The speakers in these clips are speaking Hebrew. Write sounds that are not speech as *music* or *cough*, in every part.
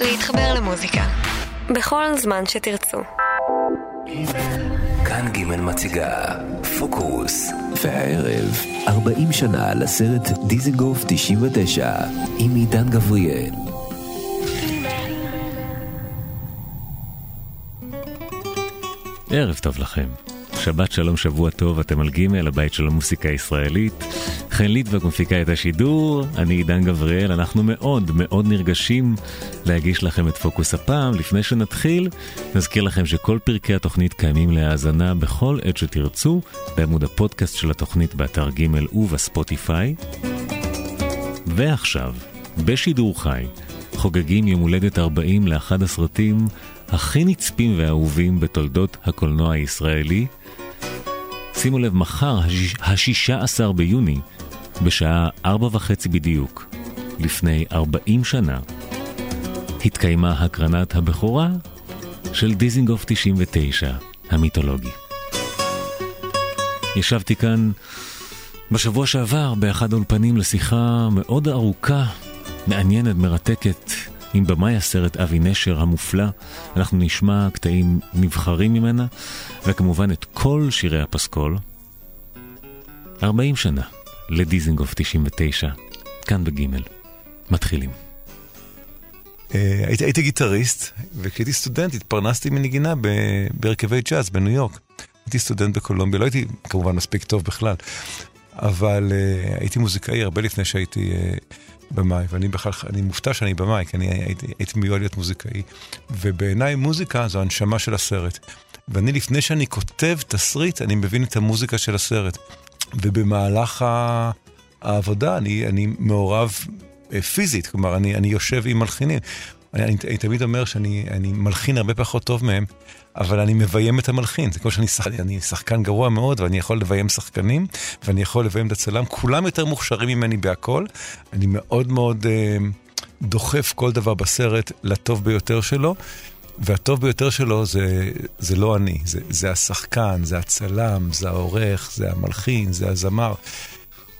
להתחבר למוזיקה. בכל זמן שתרצו. כאן ג' מציגה פוקוס. והערב, 40 שנה לסרט דיזנגוף 99 עם עידן גבריאל. ערב טוב לכם. שבת שלום, שבוע טוב, אתם על ג', הבית של המוסיקה הישראלית. חן ליטבק מפיקה את השידור, אני עידן גבריאל, אנחנו מאוד מאוד נרגשים להגיש לכם את פוקוס הפעם. לפני שנתחיל, נזכיר לכם שכל פרקי התוכנית קיימים להאזנה בכל עת שתרצו, בעמוד הפודקאסט של התוכנית באתר ג' ובספוטיפיי. ועכשיו, בשידור חי, חוגגים יום הולדת 40 לאחד הסרטים הכי נצפים ואהובים בתולדות הקולנוע הישראלי. שימו לב, מחר, ה-16 ביוני, בשעה ארבע וחצי בדיוק, לפני 40 שנה, התקיימה הקרנת הבכורה של דיזינגוף 99, המיתולוגי. ישבתי כאן בשבוע שעבר באחד האולפנים לשיחה מאוד ארוכה, מעניינת, מרתקת, עם במאי הסרט אבי נשר המופלא. אנחנו נשמע קטעים נבחרים ממנה, וכמובן את כל שירי הפסקול. 40 שנה לדיזנגוף 99, כאן בגימל. מתחילים. אה, הייתי, הייתי גיטריסט, וכשהייתי סטודנט התפרנסתי מנגינה בהרכבי ג'אז בניו יורק. הייתי סטודנט בקולומביה, לא הייתי כמובן מספיק טוב בכלל, אבל uh, הייתי מוזיקאי הרבה לפני שהייתי uh, במאי, ואני בכלל, אני מופתע שאני במאי, כי אני הייתי, הייתי מיועד להיות מוזיקאי, ובעיניי מוזיקה זו הנשמה של הסרט. ואני, לפני שאני כותב תסריט, אני מבין את המוזיקה של הסרט. ובמהלך העבודה אני, אני מעורב אה, פיזית, כלומר, אני, אני יושב עם מלחינים. אני, אני, אני תמיד אומר שאני מלחין הרבה פחות טוב מהם, אבל אני מביים את המלחין. זה כמו שאני שח, אני שחקן גרוע מאוד, ואני יכול לביים שחקנים, ואני יכול לביים את הצלם. כולם יותר מוכשרים ממני בהכל. אני מאוד מאוד אה, דוחף כל דבר בסרט לטוב ביותר שלו. והטוב ביותר שלו זה, זה לא אני, זה, זה השחקן, זה הצלם, זה העורך, זה המלחין, זה הזמר.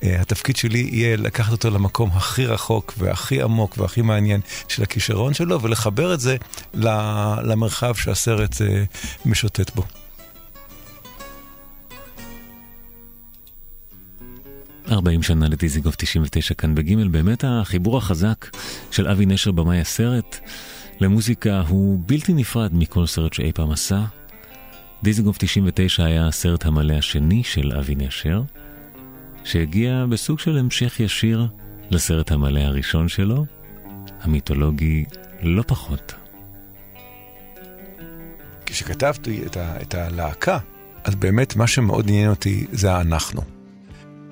Uh, התפקיד שלי יהיה לקחת אותו למקום הכי רחוק והכי עמוק והכי מעניין של הכישרון שלו, ולחבר את זה למרחב שהסרט uh, משוטט בו. ארבעים שנה לדיזיגוף 99 כאן בגימל, באמת החיבור החזק של אבי נשר במאי הסרט. למוזיקה הוא בלתי נפרד מכל סרט שאי פעם עשה. דיזנגוף 99 היה הסרט המלא השני של אבי נשר, שהגיע בסוג של המשך ישיר לסרט המלא הראשון שלו, המיתולוגי לא פחות. כשכתבתי את, ה, את הלהקה, אז באמת מה שמאוד עניין אותי זה האנחנו.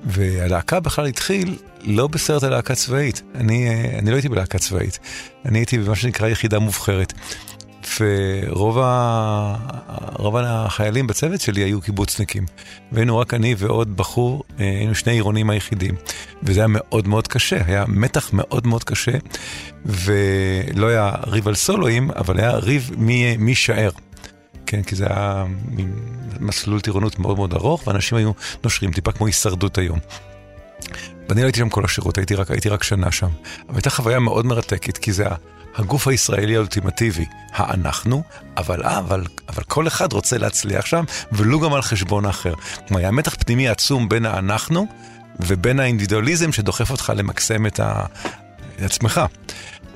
והלהקה בכלל התחיל לא בסרט הלהקה צבאית. אני, אה, אני לא הייתי בלהקה צבאית, אני הייתי במה שנקרא יחידה מובחרת. ורוב ה... החיילים בצוות שלי היו קיבוצניקים. והיינו רק אני ועוד בחור, אה, היינו שני עירונים היחידים. וזה היה מאוד מאוד קשה, היה מתח מאוד מאוד קשה, ולא היה ריב על סולואים, אבל היה ריב מי יישאר. כן, כי זה היה מסלול טירונות מאוד מאוד ארוך, ואנשים היו נושרים, טיפה כמו הישרדות היום. ואני לא הייתי שם כל השירות, הייתי רק, הייתי רק שנה שם. אבל הייתה חוויה מאוד מרתקת, כי זה הגוף הישראלי האולטימטיבי, האנחנו, אבל, אבל, אבל כל אחד רוצה להצליח שם, ולו גם על חשבון האחר. כלומר, היה מתח פנימי עצום בין האנחנו ובין האינדיבידואליזם שדוחף אותך למקסם את, ה, את עצמך.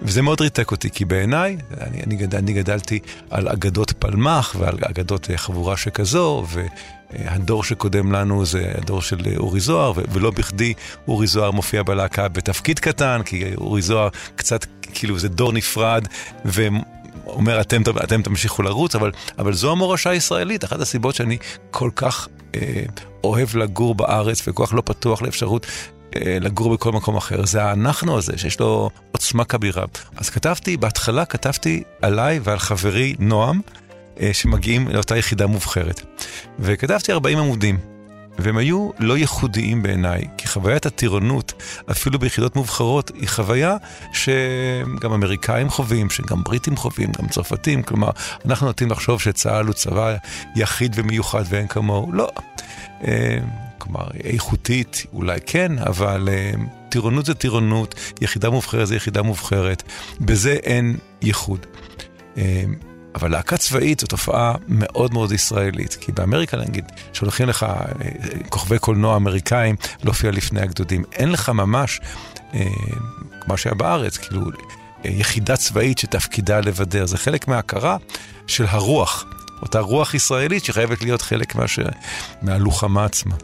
וזה מאוד ריתק אותי, כי בעיניי, אני, אני, גדל, אני גדלתי על אגדות פלמח ועל אגדות אה, חבורה שכזו, והדור שקודם לנו זה הדור של אורי זוהר, ולא בכדי אורי זוהר מופיע בלהקה בתפקיד קטן, כי אורי זוהר קצת, כאילו זה דור נפרד, ואומר אתם, אתם תמשיכו לרוץ, אבל, אבל זו המורשה הישראלית, אחת הסיבות שאני כל כך אה, אוהב לגור בארץ וכל כך לא פתוח לאפשרות אה, לגור בכל מקום אחר, זה האנחנו הזה, שיש לו עוצמה כבירה. אז כתבתי, בהתחלה כתבתי עליי ועל חברי נועם, אה, שמגיעים לאותה יחידה מובחרת. וכתבתי 40 עמודים. והם היו לא ייחודיים בעיניי, כי חוויית הטירונות, אפילו ביחידות מובחרות, היא חוויה שגם אמריקאים חווים, שגם בריטים חווים, גם צרפתים, כלומר, אנחנו נוטים לחשוב שצה"ל הוא צבא יחיד ומיוחד ואין כמוהו. לא. אה, כלומר, איכותית אולי כן, אבל uh, טירונות זה טירונות, יחידה מובחרת זה יחידה מובחרת, בזה אין ייחוד. אבל להקה צבאית זו תופעה מאוד מאוד ישראלית, כי באמריקה נגיד, שולחים לך אה, כוכבי קולנוע אמריקאים להופיע לפני הגדודים, אין לך ממש, אה, כמו שהיה בארץ, כאילו, יחידה צבאית שתפקידה לבדר, זה חלק מההכרה של הרוח, אותה רוח ישראלית שחייבת להיות חלק מהש... מהלוחמה עצמה.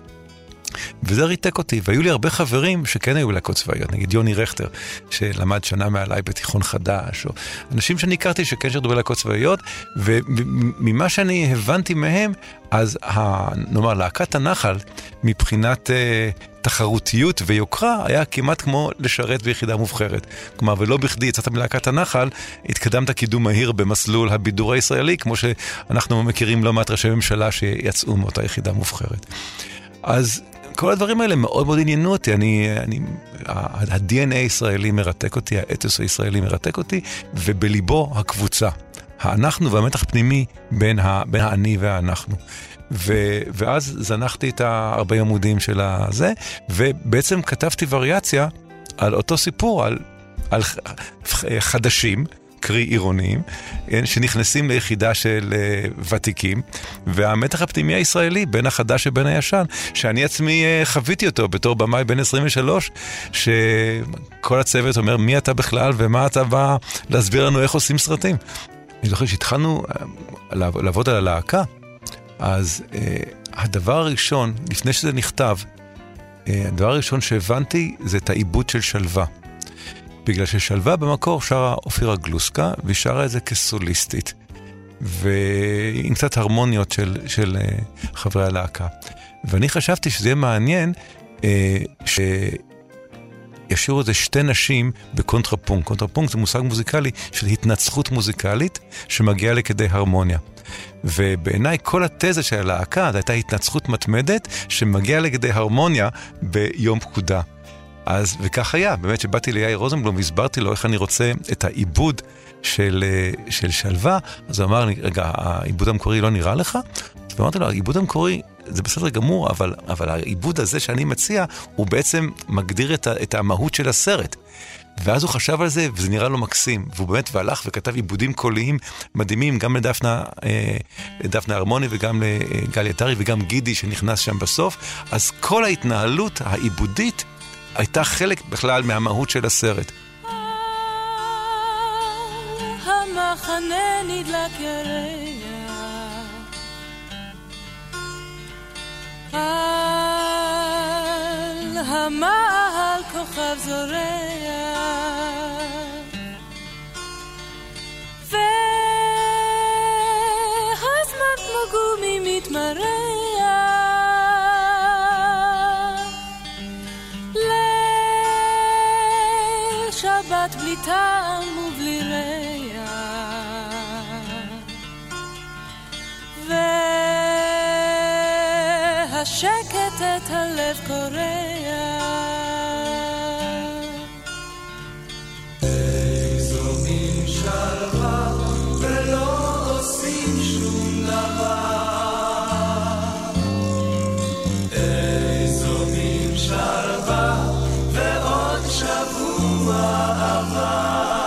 וזה ריתק אותי, והיו לי הרבה חברים שכן היו להקות צבאיות, נגיד יוני רכטר, שלמד שנה מעליי בתיכון חדש, או אנשים שאני הכרתי שכן שירתו בלהקות צבאיות, וממה שאני הבנתי מהם, אז ה, נאמר, להקת הנחל, מבחינת אה, תחרותיות ויוקרה, היה כמעט כמו לשרת ביחידה מובחרת. כלומר, ולא בכדי יצאת מלהקת הנחל, התקדמת קידום מהיר במסלול הבידור הישראלי, כמו שאנחנו מכירים לא מעט ראשי ממשלה שיצאו מאותה יחידה מובחרת. אז כל הדברים האלה מאוד מאוד עניינו אותי, אני, אני, ה-DNA הישראלי מרתק אותי, האתוס הישראלי מרתק אותי, ובליבו הקבוצה. האנחנו והמתח הפנימי בין, ה, בין האני והאנחנו. ו, ואז זנחתי את הארבעים עמודים של הזה, ובעצם כתבתי וריאציה על אותו סיפור, על, על חדשים, קרי עירוניים, כן, שנכנסים ליחידה של uh, ותיקים, והמתח הפנימי הישראלי בין החדש ובין הישן, שאני עצמי uh, חוויתי אותו בתור במאי בן 23, שכל הצוות אומר מי אתה בכלל ומה אתה בא להסביר לנו איך עושים סרטים. אני זוכר שהתחלנו לעבוד על הלהקה, אז הדבר הראשון, לפני שזה נכתב, הדבר הראשון שהבנתי זה את העיבוד של שלווה. בגלל ששלווה במקור שרה אופירה גלוסקה, והיא שרה את זה כסוליסטית. ועם קצת הרמוניות של, של אה, חברי הלהקה. ואני חשבתי שזה יהיה מעניין אה, שישאירו איזה שתי נשים בקונטרפונקט. קונטרפונקט זה מושג מוזיקלי של התנצחות מוזיקלית שמגיעה לכדי הרמוניה. ובעיניי כל התזה של הלהקה זו הייתה התנצחות מתמדת שמגיעה לכדי הרמוניה ביום פקודה. אז, וכך היה, באמת שבאתי ליאיר רוזנבלום והסברתי לו איך אני רוצה את העיבוד של, אה, של שלווה, אז הוא אמר לי, רגע, העיבוד המקורי לא נראה לך? ואמרתי לו, העיבוד המקורי זה בסדר גמור, אבל, אבל העיבוד הזה שאני מציע, הוא בעצם מגדיר את, את המהות של הסרט. ואז הוא חשב על זה, וזה נראה לו מקסים. והוא באמת, והלך וכתב עיבודים קוליים מדהימים, גם לדפנה, אה, לדפנה הרמוני וגם לגלי עטרי וגם גידי שנכנס שם בסוף. אז כל ההתנהלות העיבודית הייתה חלק בכלל מהמהות של הסרט. המחנה נדלק ירח על המעל כוכב זורח והזמן כמו גומי מתמרח שבת בלי טעם ובלי ריח. והשקט את הלב קורע. Allah,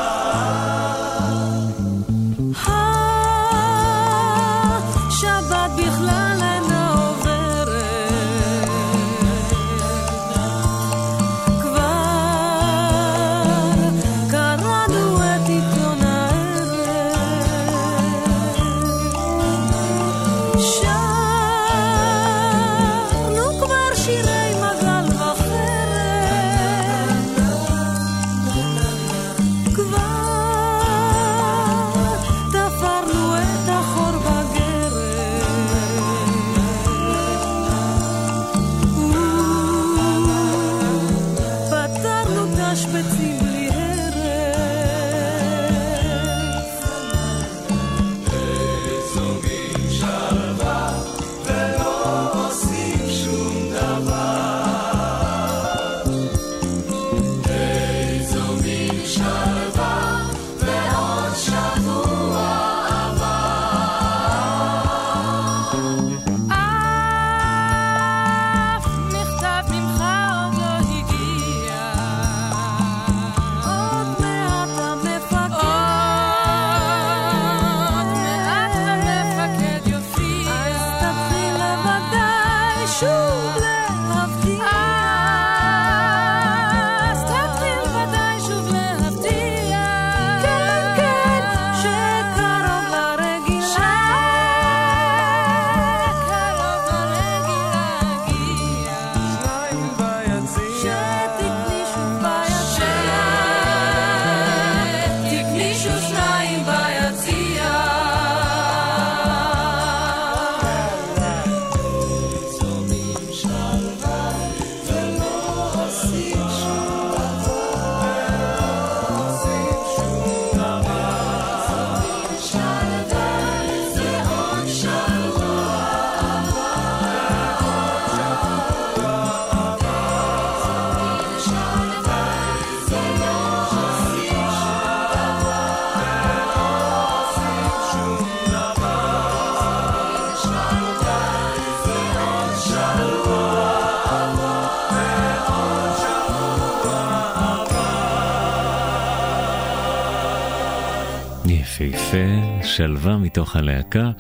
שלווה מתוך הלהקה.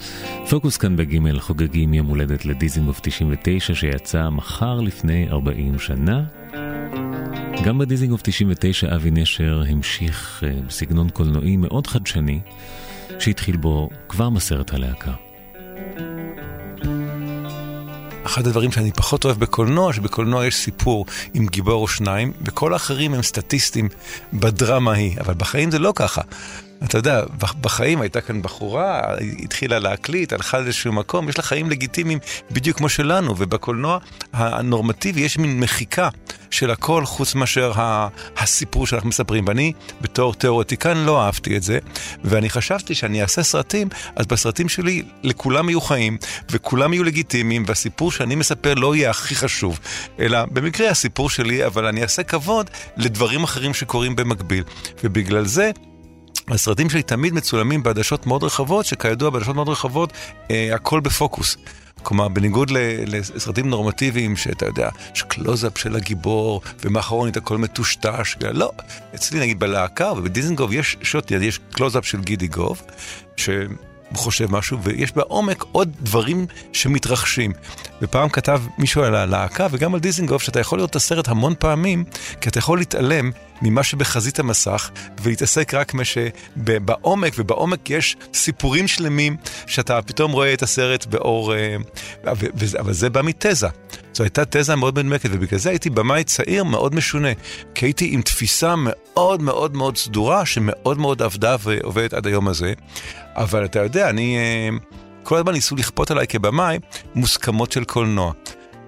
פוקוס כאן בגימל חוגגים יום הולדת לדיזינגוף 99 שיצא מחר לפני 40 שנה. גם בדיזינגוף 99 אבי נשר המשיך אה, בסגנון קולנועי מאוד חדשני, שהתחיל בו כבר מסרט הלהקה. אחד הדברים שאני פחות אוהב בקולנוע, שבקולנוע יש סיפור עם גיבור או שניים, וכל האחרים הם סטטיסטים בדרמה ההיא, אבל בחיים זה לא ככה. אתה יודע, בחיים הייתה כאן בחורה, התחילה להקליט, הלכה לאיזשהו מקום, יש לה חיים לגיטימיים בדיוק כמו שלנו, ובקולנוע הנורמטיבי יש מין מחיקה של הכל חוץ מאשר הסיפור שאנחנו מספרים. ואני בתור תיאורטיקן לא אהבתי את זה, ואני חשבתי שאני אעשה סרטים, אז בסרטים שלי לכולם יהיו חיים, וכולם יהיו לגיטימיים, והסיפור שאני מספר לא יהיה הכי חשוב, אלא במקרה הסיפור שלי, אבל אני אעשה כבוד לדברים אחרים שקורים במקביל. ובגלל זה... הסרטים שלי תמיד מצולמים בעדשות מאוד רחבות, שכידוע בעדשות מאוד רחבות אה, הכל בפוקוס. כלומר, בניגוד לסרטים נורמטיביים, שאתה יודע, יש קלוזאפ של הגיבור, ומאחורנית הכל מטושטש, לא. אצלי נגיד בלהקה ובדיזנגוף יש שוט יש קלוזאפ של גידי גוב, ש... חושב משהו, ויש בעומק עוד דברים שמתרחשים. ופעם כתב מישהו על הלהקה וגם על דיזינגוף, שאתה יכול לראות את הסרט המון פעמים, כי אתה יכול להתעלם ממה שבחזית המסך, ולהתעסק רק מה שבעומק, ובעומק יש סיפורים שלמים, שאתה פתאום רואה את הסרט באור... אה, אבל זה בא מתזה. זו הייתה תזה מאוד מדמקת, ובגלל זה הייתי במאי צעיר מאוד משונה. כי הייתי עם תפיסה מאוד מאוד מאוד סדורה, שמאוד מאוד עבדה ועובדת עד היום הזה. אבל אתה יודע, אני... אה, כל הזמן ניסו לכפות עליי כבמאי מוסכמות של קולנוע.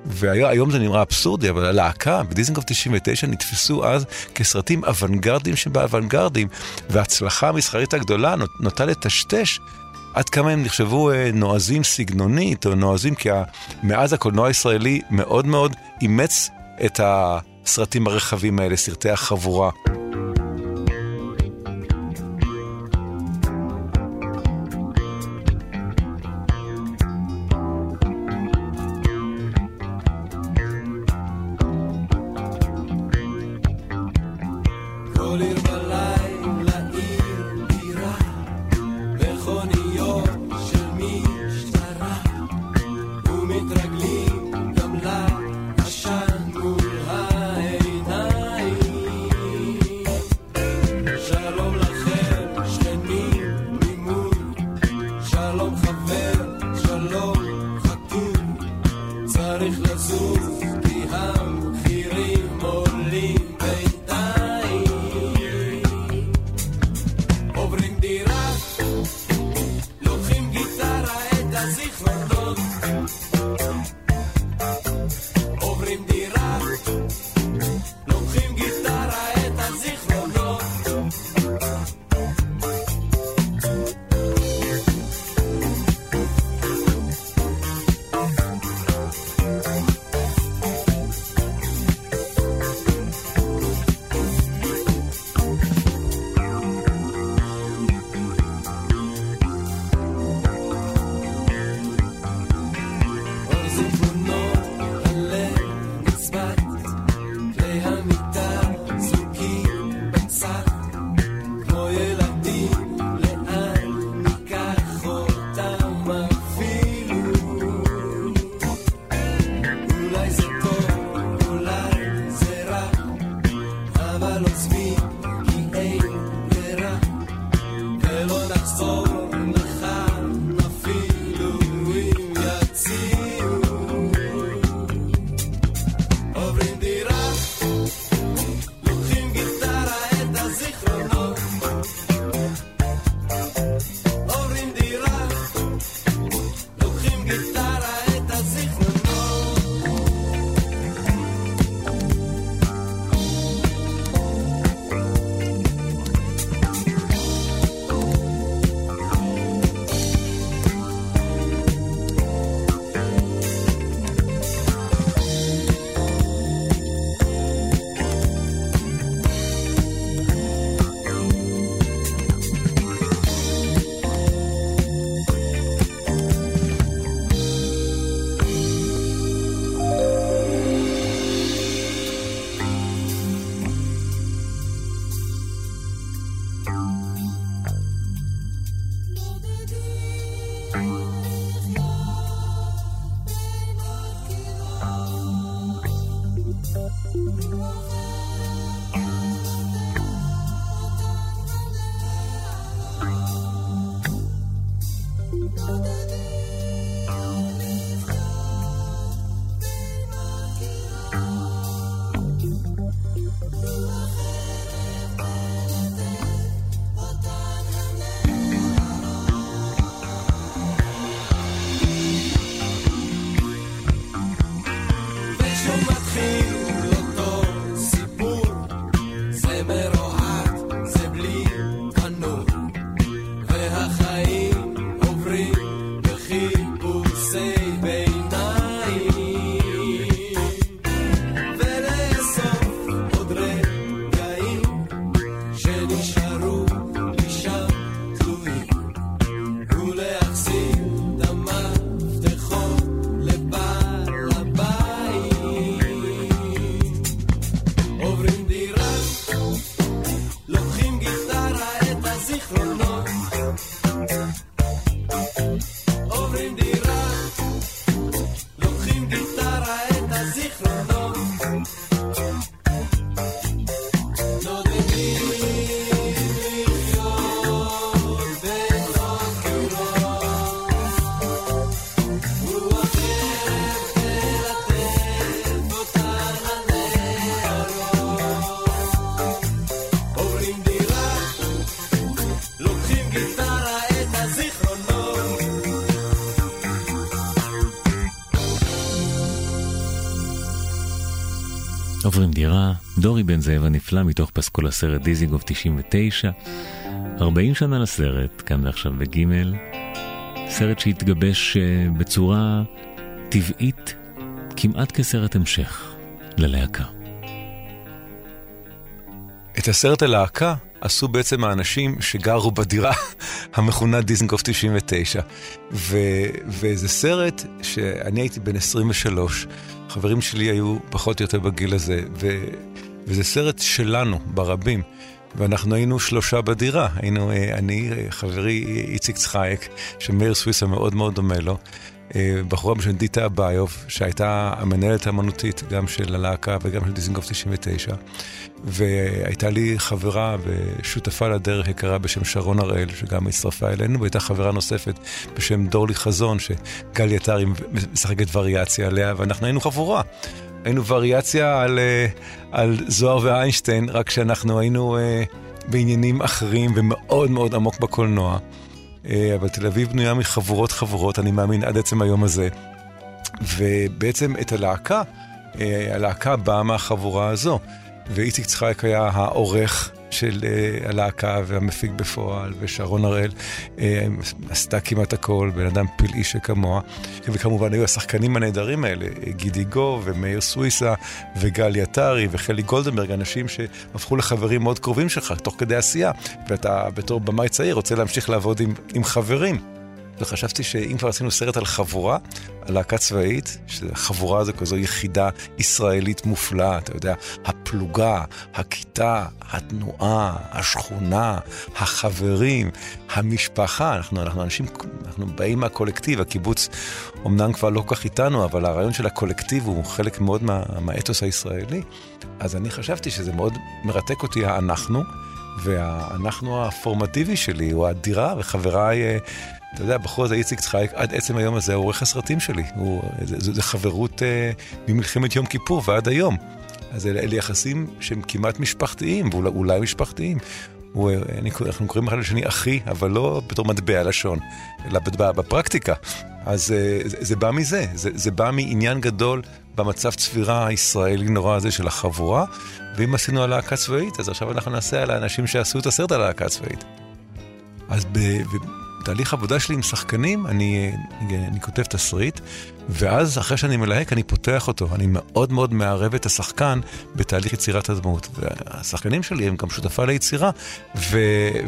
והיום זה נראה אבסורדי, אבל הלהקה בדיזנגוף 99 נתפסו אז כסרטים אוונגרדים שבאוונגרדים, וההצלחה המסחרית הגדולה נוטה לטשטש עד כמה הם נחשבו אה, נועזים סגנונית, או נועזים, כי מאז הקולנוע הישראלי מאוד מאוד אימץ את הסרטים הרחבים האלה, סרטי החבורה. דירה, דורי בן זאב הנפלא מתוך פסקול הסרט דיזיגוף 99, 40 שנה לסרט, כאן ועכשיו בגימל, סרט שהתגבש אה, בצורה טבעית, כמעט כסרט המשך ללהקה. את הסרט הלהקה עשו בעצם האנשים שגרו בדירה *laughs* המכונה דיזנגוף 99. ו, וזה סרט שאני הייתי בן 23, חברים שלי היו פחות או יותר בגיל הזה, ו, וזה סרט שלנו, ברבים. ואנחנו היינו שלושה בדירה, היינו אה, אני, אה, חברי איציק צחייק, שמאיר סוויסה מאוד מאוד דומה לו, אה, בחורה בשם דיטה אביוב, שהייתה המנהלת האמנותית גם של הלהקה וגם של דיזנגוף 99, והייתה לי חברה ושותפה לדרך יקרה בשם שרון הראל, שגם הצטרפה אלינו, והייתה חברה נוספת בשם דורלי חזון, שגלי עטרי משחקת וריאציה עליה, ואנחנו היינו חבורה. היינו וריאציה על, אה, על זוהר ואיינשטיין, רק שאנחנו היינו אה, בעניינים אחרים ומאוד מאוד עמוק בקולנוע. אה, אבל תל אביב בנויה מחבורות חבורות, אני מאמין, עד עצם היום הזה. ובעצם את הלהקה, הלהקה באה מהחבורה הזו. ואיציק צחייק היה העורך של uh, הלהקה והמפיק בפועל, ושרון הראל uh, עשתה כמעט הכל, בן אדם פלאי שכמוה. וכמובן היו השחקנים הנהדרים האלה, גידי גו ומאיר סוויסה וגלי עטרי וחלי גולדנברג, אנשים שהפכו לחברים מאוד קרובים שלך תוך כדי עשייה, ואתה בתור במאי צעיר רוצה להמשיך לעבוד עם, עם חברים. וחשבתי שאם כבר עשינו סרט על חבורה, על להקה צבאית, שחבורה זו כזו יחידה ישראלית מופלאה, אתה יודע, הפלוגה, הכיתה, התנועה, השכונה, החברים, המשפחה, אנחנו, אנחנו אנשים, אנחנו באים מהקולקטיב, הקיבוץ אמנם כבר לא כל כך איתנו, אבל הרעיון של הקולקטיב הוא חלק מאוד מה, מהאתוס הישראלי. אז אני חשבתי שזה מאוד מרתק אותי האנחנו, והאנחנו הפורמטיבי שלי הוא הדירה וחבריי... אה, אתה יודע, הבחור הזה, איציק צחייק, עד עצם היום הזה הוא עורך הסרטים שלי. הוא, זה, זה, זה חברות אה, ממלחמת יום כיפור ועד היום. אז אלה, אלה יחסים שהם כמעט משפחתיים, ואולי משפחתיים. הוא, אני, אנחנו קוראים אחד לשני אחי, אבל לא בתור מטבע לשון, אלא בפרקטיקה. אז אה, זה, זה בא מזה, זה, זה בא מעניין גדול במצב צבירה הישראלי נורא הזה של החבורה, ואם עשינו על להקה צבאית, אז עכשיו אנחנו נעשה על האנשים שעשו את הסרט על להקה צבאית. אז ב, בתהליך עבודה שלי עם שחקנים, אני, אני, כותב תסריט, ואז אחרי שאני מלהק אני פותח אותו. אני מאוד מאוד מערב את השחקן בתהליך יצירת הדמות. והשחקנים שלי הם גם שותפה ליצירה, ו,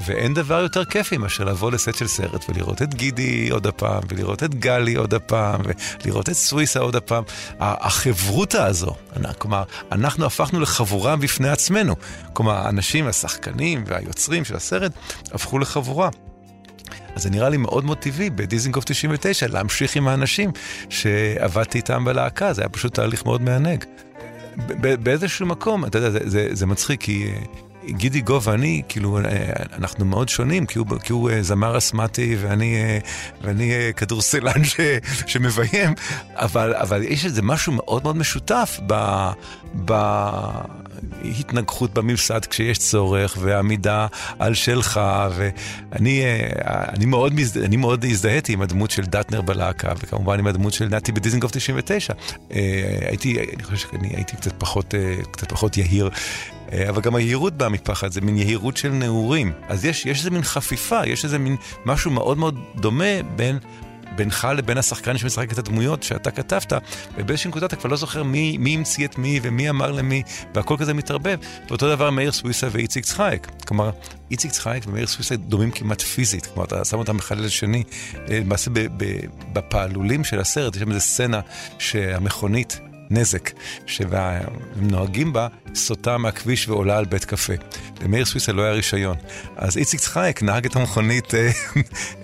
ואין דבר יותר כיפי מאשר לבוא לסט של סרט ולראות את גידי עוד הפעם, ולראות את גלי עוד הפעם, ולראות את סוויסה עוד הפעם. החברותה הזו, כלומר, אנחנו הפכנו לחבורה בפני עצמנו. כלומר, האנשים, השחקנים והיוצרים של הסרט הפכו לחבורה. אז זה נראה לי מאוד מאוד טבעי בדיזינגוף 99 להמשיך עם האנשים שעבדתי איתם בלהקה, זה היה פשוט תהליך מאוד מענג. באיזשהו מקום, אתה יודע, זה, זה, זה מצחיק, כי אה, גידי גו ואני, כאילו, אה, אנחנו מאוד שונים, כי הוא, כי הוא אה, זמר אסמטי ואני, ואני כדורסלן ש, שמביים, אבל, אבל יש איזה משהו מאוד מאוד משותף ב... ב התנגחות בממסד כשיש צורך, ועמידה על שלך, ואני אני מאוד, אני מאוד הזדהיתי עם הדמות של דטנר בלהקה, וכמובן עם הדמות של נתי בדיזנגוף 99. הייתי, אני חושב שאני הייתי קצת פחות, קצת פחות יהיר. אבל גם היהירות באה מפחד, זה מין יהירות של נעורים. אז יש, יש איזה מין חפיפה, יש איזה מין משהו מאוד מאוד דומה בין בינך לבין השחקן שמשחק את הדמויות שאתה כתבת, ובאיזושהי נקודה אתה כבר לא זוכר מי, מי המציא את מי ומי אמר למי, והכל כזה מתערבב. ואותו דבר מאיר סוויסה ואיציק צחייק. כלומר, איציק צחייק ומאיר סוויסה דומים כמעט פיזית, כלומר, אתה שם אותם אחד לשני. אה, למעשה בפעלולים של הסרט יש שם איזה סצנה שהמכונית נזק, שהם נוהגים בה, סוטה מהכביש ועולה על בית קפה. למאיר סוויסה לא היה רישיון. אז איציק צחייק נהג את המכונית אה,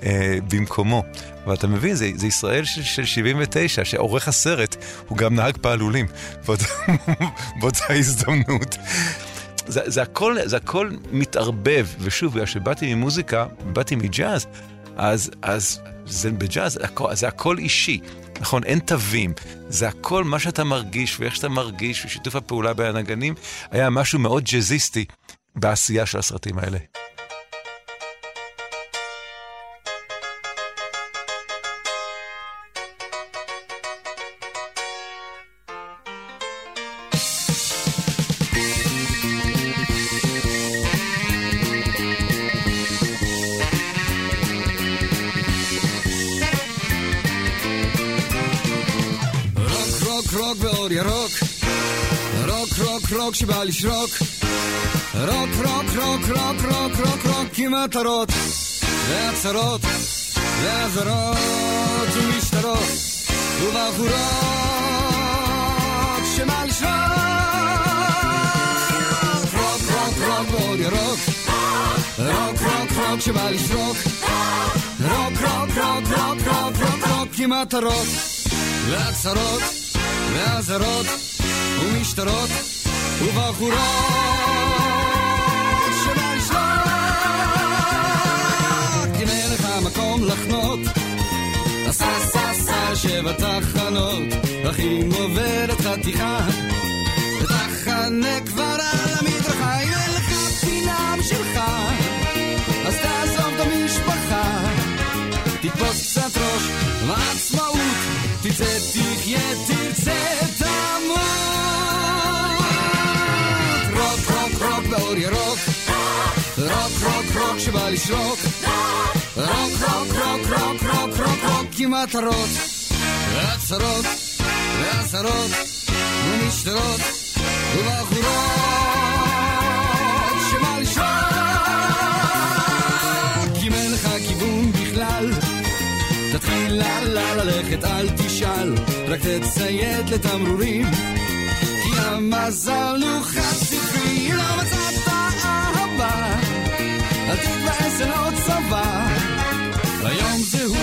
אה, במקומו. ואתה מבין, זה, זה ישראל של, של 79, שעורך הסרט הוא גם נהג פעלולים. באותה *laughs* הזדמנות. זה, זה, הכל, זה הכל מתערבב, ושוב, בגלל שבאתי ממוזיקה, באתי מג'אז, אז, אז זה בג'אז, זה הכל, זה הכל אישי. נכון, אין תווים. זה הכל מה שאתה מרגיש ואיך שאתה מרגיש, ושיתוף הפעולה בין הנגנים, היה משהו מאוד ג'אזיסטי בעשייה של הסרטים האלה. rok și bališ rok Rok, rok, rok, rok, rok, rok, rok Ima ta rot Veața rot Veața rot Imišta rot Dubav u rok Și bališ rok Rok, rok, rok, bol je rok Rok, rok, rok, și bališ rok Rok, rok, rok, rok, rok, rok, rok Ima ta rok Veața rot Veața rot Umišta rot אם אין לך מקום לחנות. אז סע סע שבע תחנות אחים עוברת חתיכה. ותחנה כבר על המדרכה אם אין לך פינה משלך אז תעזוב את המשפחה תתפוס קצת ראש ועצמאות תצא תחיה תרצה תמות אור ירוק. רוק, רוק, רוק שבא לשרוק. רוק, רוק, רוק, רוק, רוק, רוק, רוק, כמעט הרוק. ועצרות, ועשרות, ומשטרות, ובחורות שבא לשרוק. אם אין לך כיוון בכלל, תתחיל לה ללכת, אל תשאל, רק תציית לתמרורים. כי המזל הוא חד ספרי, לא מצא צבא, אל תתבאס אין עוד צבא. היום זה הוא,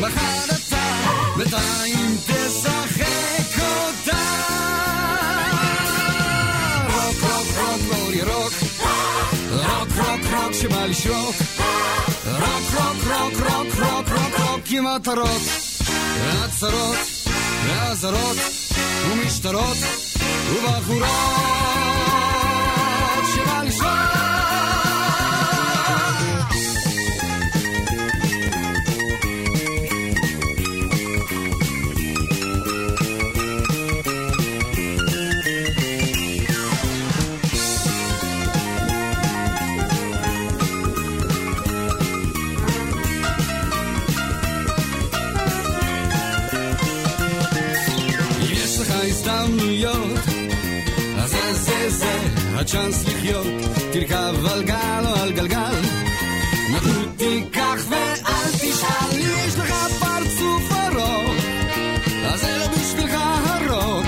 מחר אתה, בינתיים תשחק אותה. רוק, רוק, רוק, אור ירוק, רוק, רוק, רוק שבא לשרוק. רוק, רוק, רוק, רוק, רוק, רוק, רוק, כמעט הרוק. והצרות, והאזהרות, ומשטרות, ובחורות שבא לשרוק. זה הצ'אנס לחיות. תרכב על גל או על גלגל, נתנו תיקח ואל תשאל. יש לך פרצוף ארוך, אז זה לא בשבילך הרוק.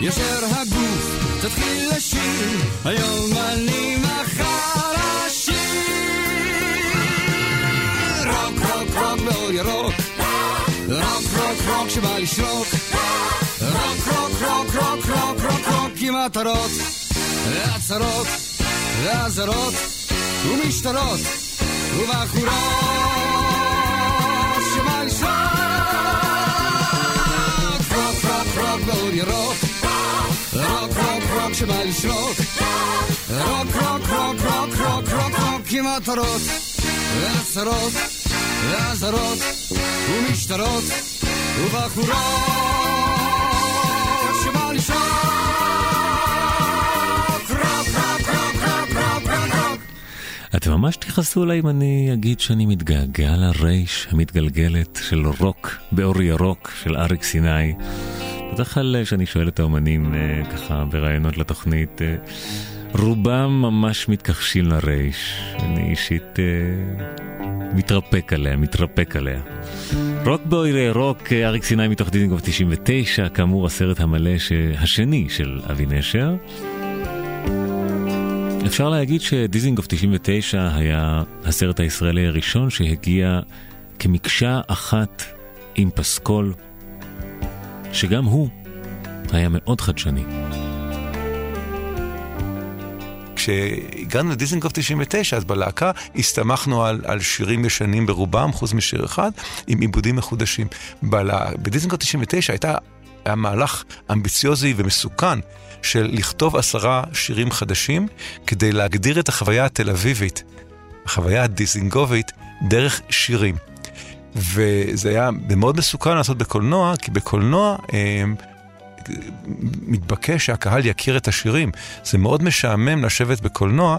ישר הגוף, תתחיל לשיר, היום אני מחר אשיר. רוק רוק רוק באור ירוק, רוק רוק רוק שבא לשרוק. רוק רוק רוק רוק רוק רוק רוק עם מטרות והצהרות ואזהרות ומשטרות ובחורות שמלשנות רוק רוק רוק באור ירוק רוק רוק רוק שמלשנות רוק רוק רוק רוק רוק רוק רוק עם עטרות והצהרות ואזהרות ומשטרות ובחורות שמלשנות אתם ממש תכעסו עליי אם אני אגיד שאני מתגעגע לרייש המתגלגלת של רוק באור ירוק של אריק סיני. בדרך כלל אה, כשאני שואל את האומנים אה, ככה בראיונות לתוכנית, אה, רובם ממש מתכחשים לרייש. אני אישית אה, מתרפק עליה, מתרפק עליה. רוק בוי רוק, אריק סיני מתוך דיזינגוף 99, כאמור הסרט המלא. השני של אבי נשר. אפשר להגיד שדיזינגוף 99 היה הסרט הישראלי הראשון שהגיע כמקשה אחת עם פסקול, שגם הוא היה מאוד חדשני. כשהגענו לדיזנגוף 99, אז בלהקה הסתמכנו על, על שירים ישנים ברובם, חוץ משיר אחד, עם עיבודים מחודשים. בדיזנגוף 99 הייתה, היה מהלך אמביציוזי ומסוכן של לכתוב עשרה שירים חדשים, כדי להגדיר את החוויה התל אביבית, החוויה הדיזינגובית, דרך שירים. וזה היה מאוד מסוכן לעשות בקולנוע, כי בקולנוע... אה, מתבקש שהקהל יכיר את השירים. זה מאוד משעמם לשבת בקולנוע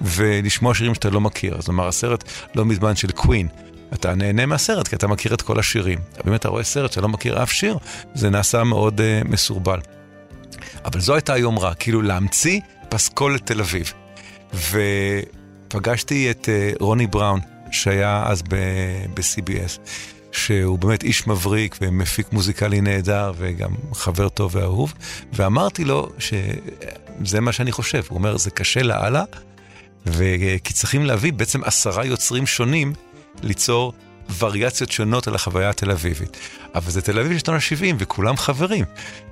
ולשמוע שירים שאתה לא מכיר. זאת אומרת, הסרט לא מזמן של קווין, אתה נהנה מהסרט, כי אתה מכיר את כל השירים. אבל אם אתה רואה סרט שלא מכיר אף שיר, זה נעשה מאוד uh, מסורבל. אבל זו הייתה היומרה, כאילו להמציא פסקול לתל אביב. ופגשתי את uh, רוני בראון, שהיה אז ב-CBS, שהוא באמת איש מבריק ומפיק מוזיקלי נהדר וגם חבר טוב ואהוב, ואמרתי לו שזה מה שאני חושב. הוא אומר, זה קשה לאללה, וכי צריכים להביא בעצם עשרה יוצרים שונים ליצור וריאציות שונות על החוויה התל אביבית. אבל זה תל אביב של שנות ה-70 וכולם חברים.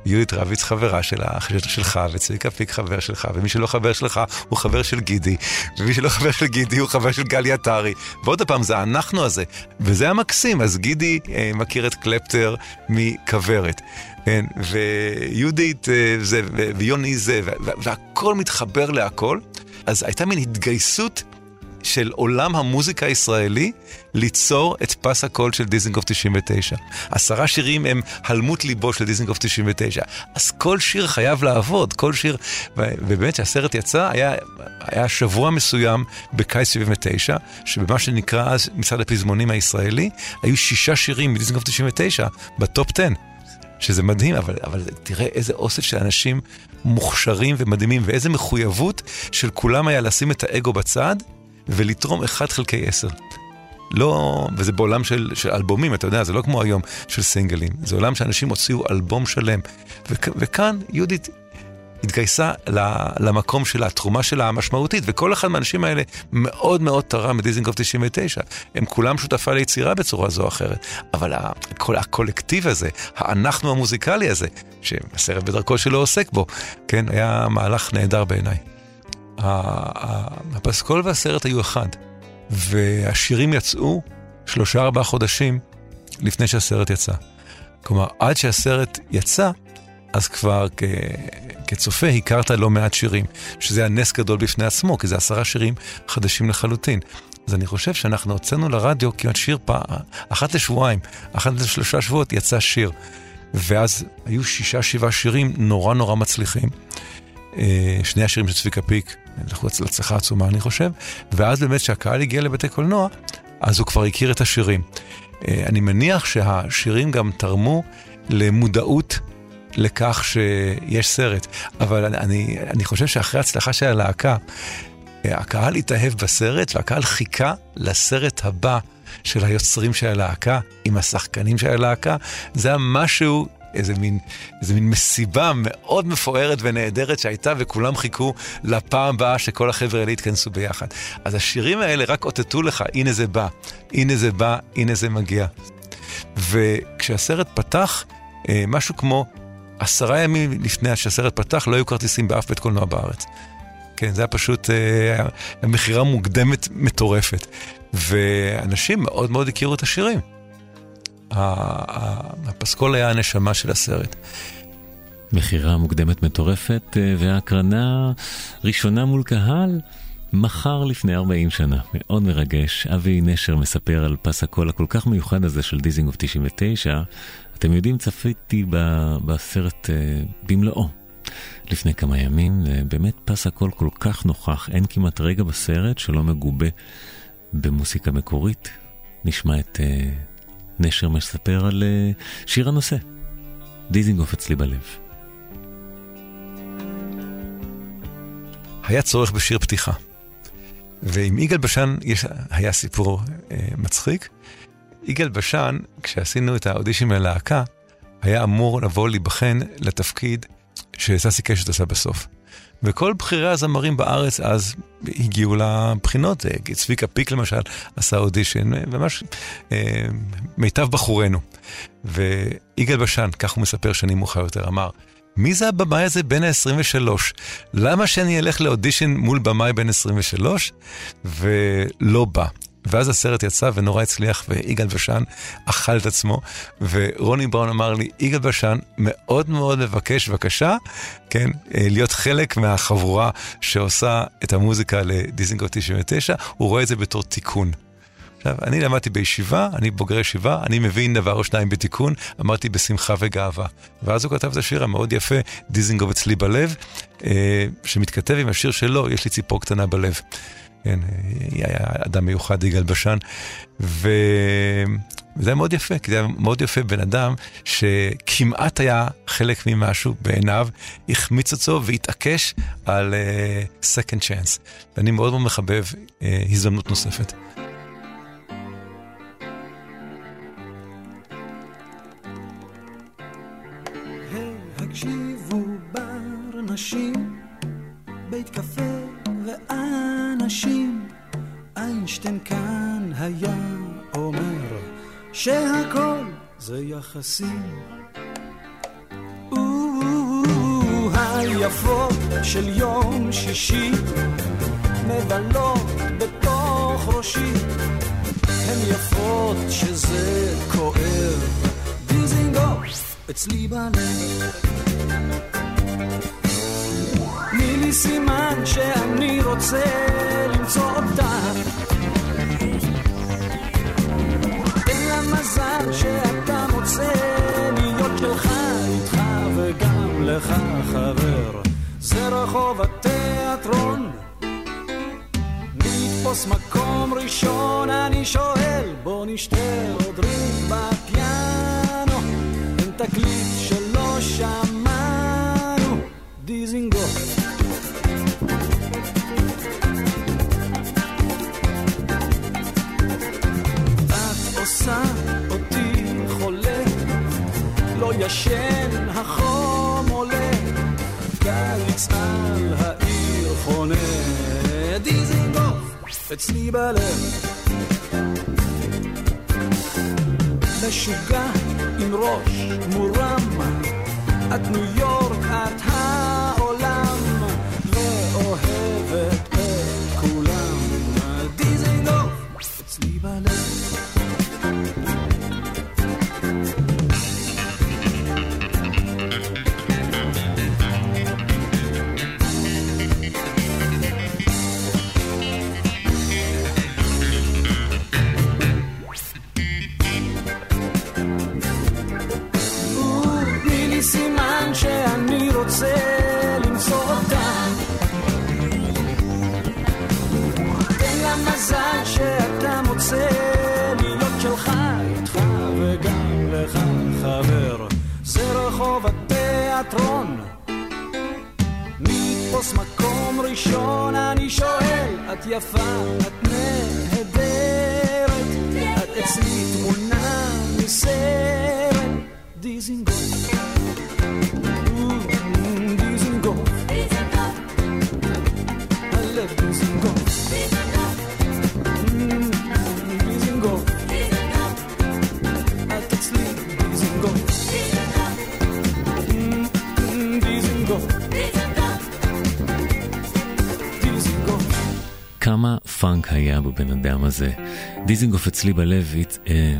יהודית רביץ חברה שלך, שלך, וצביקה פיק חבר שלך, ומי שלא חבר שלך הוא חבר של גידי, ומי שלא חבר של גידי הוא חבר של גלי עטרי. ועוד פעם, זה אנחנו הזה, וזה המקסים. אז גידי אה, מכיר את קלפטר מכוורת. כן, ויהודית אה, זה, ויוני זה, והכל מתחבר להכל. אז הייתה מין התגייסות של עולם המוזיקה הישראלי ליצור את פס הקול של דיזנגוף 99. עשרה שירים הם הלמות ליבו של דיזנגוף 99. אז כל שיר חייב לעבוד, כל שיר, ובאמת כשהסרט יצא, היה, היה שבוע מסוים בקיץ 79, שבמה שנקרא אז מצעד הפזמונים הישראלי, היו שישה שירים מדיזנגוף 99 בטופ 10. שזה מדהים, אבל, אבל תראה איזה אוסף של אנשים מוכשרים ומדהימים, ואיזה מחויבות של כולם היה לשים את האגו בצד ולתרום 1 חלקי 10. לא, וזה בעולם של, של אלבומים, אתה יודע, זה לא כמו היום של סינגלים, זה עולם שאנשים הוציאו אלבום שלם. וכ, וכאן יהודית התגייסה למקום שלה, התרומה שלה המשמעותית, וכל אחד מהאנשים האלה מאוד מאוד תרם בדיזינגוף 99. הם כולם שותפה ליצירה בצורה זו או אחרת, אבל כל הקולקטיב הזה, האנחנו המוזיקלי הזה, שהסרט בדרכו שלו עוסק בו, כן, היה מהלך נהדר בעיניי. הפסקול והסרט היו אחד, והשירים יצאו שלושה ארבעה חודשים לפני שהסרט יצא. כלומר, עד שהסרט יצא, אז כבר כ... כצופה הכרת לא מעט שירים, שזה היה נס גדול בפני עצמו, כי זה עשרה שירים חדשים לחלוטין. אז אני חושב שאנחנו הוצאנו לרדיו כמעט שיר פעם, אחת לשבועיים, אחת לשלושה שבועות יצא שיר. ואז היו שישה, שבעה שירים נורא נורא מצליחים. אה, שני השירים של צביקה פיק הלכו להצלחה עצומה, אני חושב. ואז באמת כשהקהל הגיע לבתי קולנוע, אז הוא כבר הכיר את השירים. אה, אני מניח שהשירים גם תרמו למודעות לכך שיש סרט. אבל אני, אני חושב שאחרי ההצלחה של הלהקה, אה, הקהל התאהב בסרט והקהל חיכה לסרט הבא של היוצרים של הלהקה, עם השחקנים של הלהקה. זה היה משהו איזה מין, איזה מין מסיבה מאוד מפוארת ונהדרת שהייתה, וכולם חיכו לפעם הבאה שכל החבר'ה האלה יתכנסו ביחד. אז השירים האלה רק אותתו לך, הנה זה בא, הנה זה בא, הנה זה מגיע. וכשהסרט פתח, אה, משהו כמו עשרה ימים לפני שהסרט פתח, לא היו כרטיסים באף בית קולנוע בארץ. כן, זה היה פשוט אה, מכירה מוקדמת מטורפת. ואנשים מאוד מאוד הכירו את השירים. הפסקול היה הנשמה של הסרט. מכירה מוקדמת מטורפת אה, והקרנה ראשונה מול קהל מחר לפני 40 שנה. מאוד מרגש. אבי נשר מספר על פס הקול הכל כך מיוחד הזה של דיזינגוף 99. אתם יודעים, צפיתי בסרט אה, במלואו לפני כמה ימים, באמת פס הקול כל כך נוכח, אין כמעט רגע בסרט שלא מגובה במוסיקה מקורית. נשמע את אה, נשר מספר על אה, שיר הנושא, דיזינגוף אצלי בלב. היה צורך בשיר פתיחה. ועם יגאל בשן יש, היה סיפור אה, מצחיק. יגאל בשן, כשעשינו את האודישים ללהקה, היה אמור לבוא להיבחן לתפקיד שססי קשת עשה בסוף. וכל בכירי הזמרים בארץ אז הגיעו לבחינות, צביקה פיק למשל עשה אודישן, ממש אה, מיטב בחורינו. ויגאל בשן, כך הוא מספר שנים מאוחר יותר, אמר, מי זה הבמאי הזה בין ה-23? למה שאני אלך לאודישן מול במאי בין 23? ולא בא. ואז הסרט יצא ונורא הצליח, ויגאל בשן אכל את עצמו, ורוני בראון אמר לי, יגאל בשן מאוד מאוד מבקש, בבקשה, כן, אה, להיות חלק מהחבורה שעושה את המוזיקה לדיזינגו 99, הוא רואה את זה בתור תיקון. עכשיו, אני למדתי בישיבה, אני בוגר ישיבה, אני מבין דבר או שניים בתיקון, אמרתי בשמחה וגאווה. ואז הוא כתב את השיר המאוד יפה, דיזינגוף אצלי בלב, אה, שמתכתב עם השיר שלו, יש לי ציפור קטנה בלב. כן, היה אדם מיוחד, יגאל בשן, ו... וזה היה מאוד יפה, כי זה היה מאוד יפה בן אדם שכמעט היה חלק ממשהו בעיניו, החמיץ אותו והתעקש על uh, second chance. ואני מאוד מאוד מחבב uh, הזדמנות נוספת. הקשיבו בר נשים, ואנשים, איינשטיין כאן היה אומר שהכל זה יחסים. היפות של יום שישי מבלות בתוך ראשי. הן יפות שזה כואב. דיזינגוף אצלי בלב תני לי סימן שאני רוצה למצוא אותה. מזל שאתה מוצא להיות שלך איתך וגם לך חבר. זה רחוב התיאטרון. נתפוס מקום ראשון אני שואל בוא נשתה עוד ריב בפיאנו. אין תקליט שלא שמענו. דיזינגוף ישן, החום עולה, קיץ על העיר חונה, דיזינגוף אצלי בלב. משוגע עם ראש מורם, את ניו יורק, את העולם, תיאטרון נתפוס מקום ראשון אני שואל את יפה את נהדרת את אצלי תמונה מסרט דיזינגוף כמה פאנק היה בבן אדם הזה. דיזינגוף אצלי בלב, אה,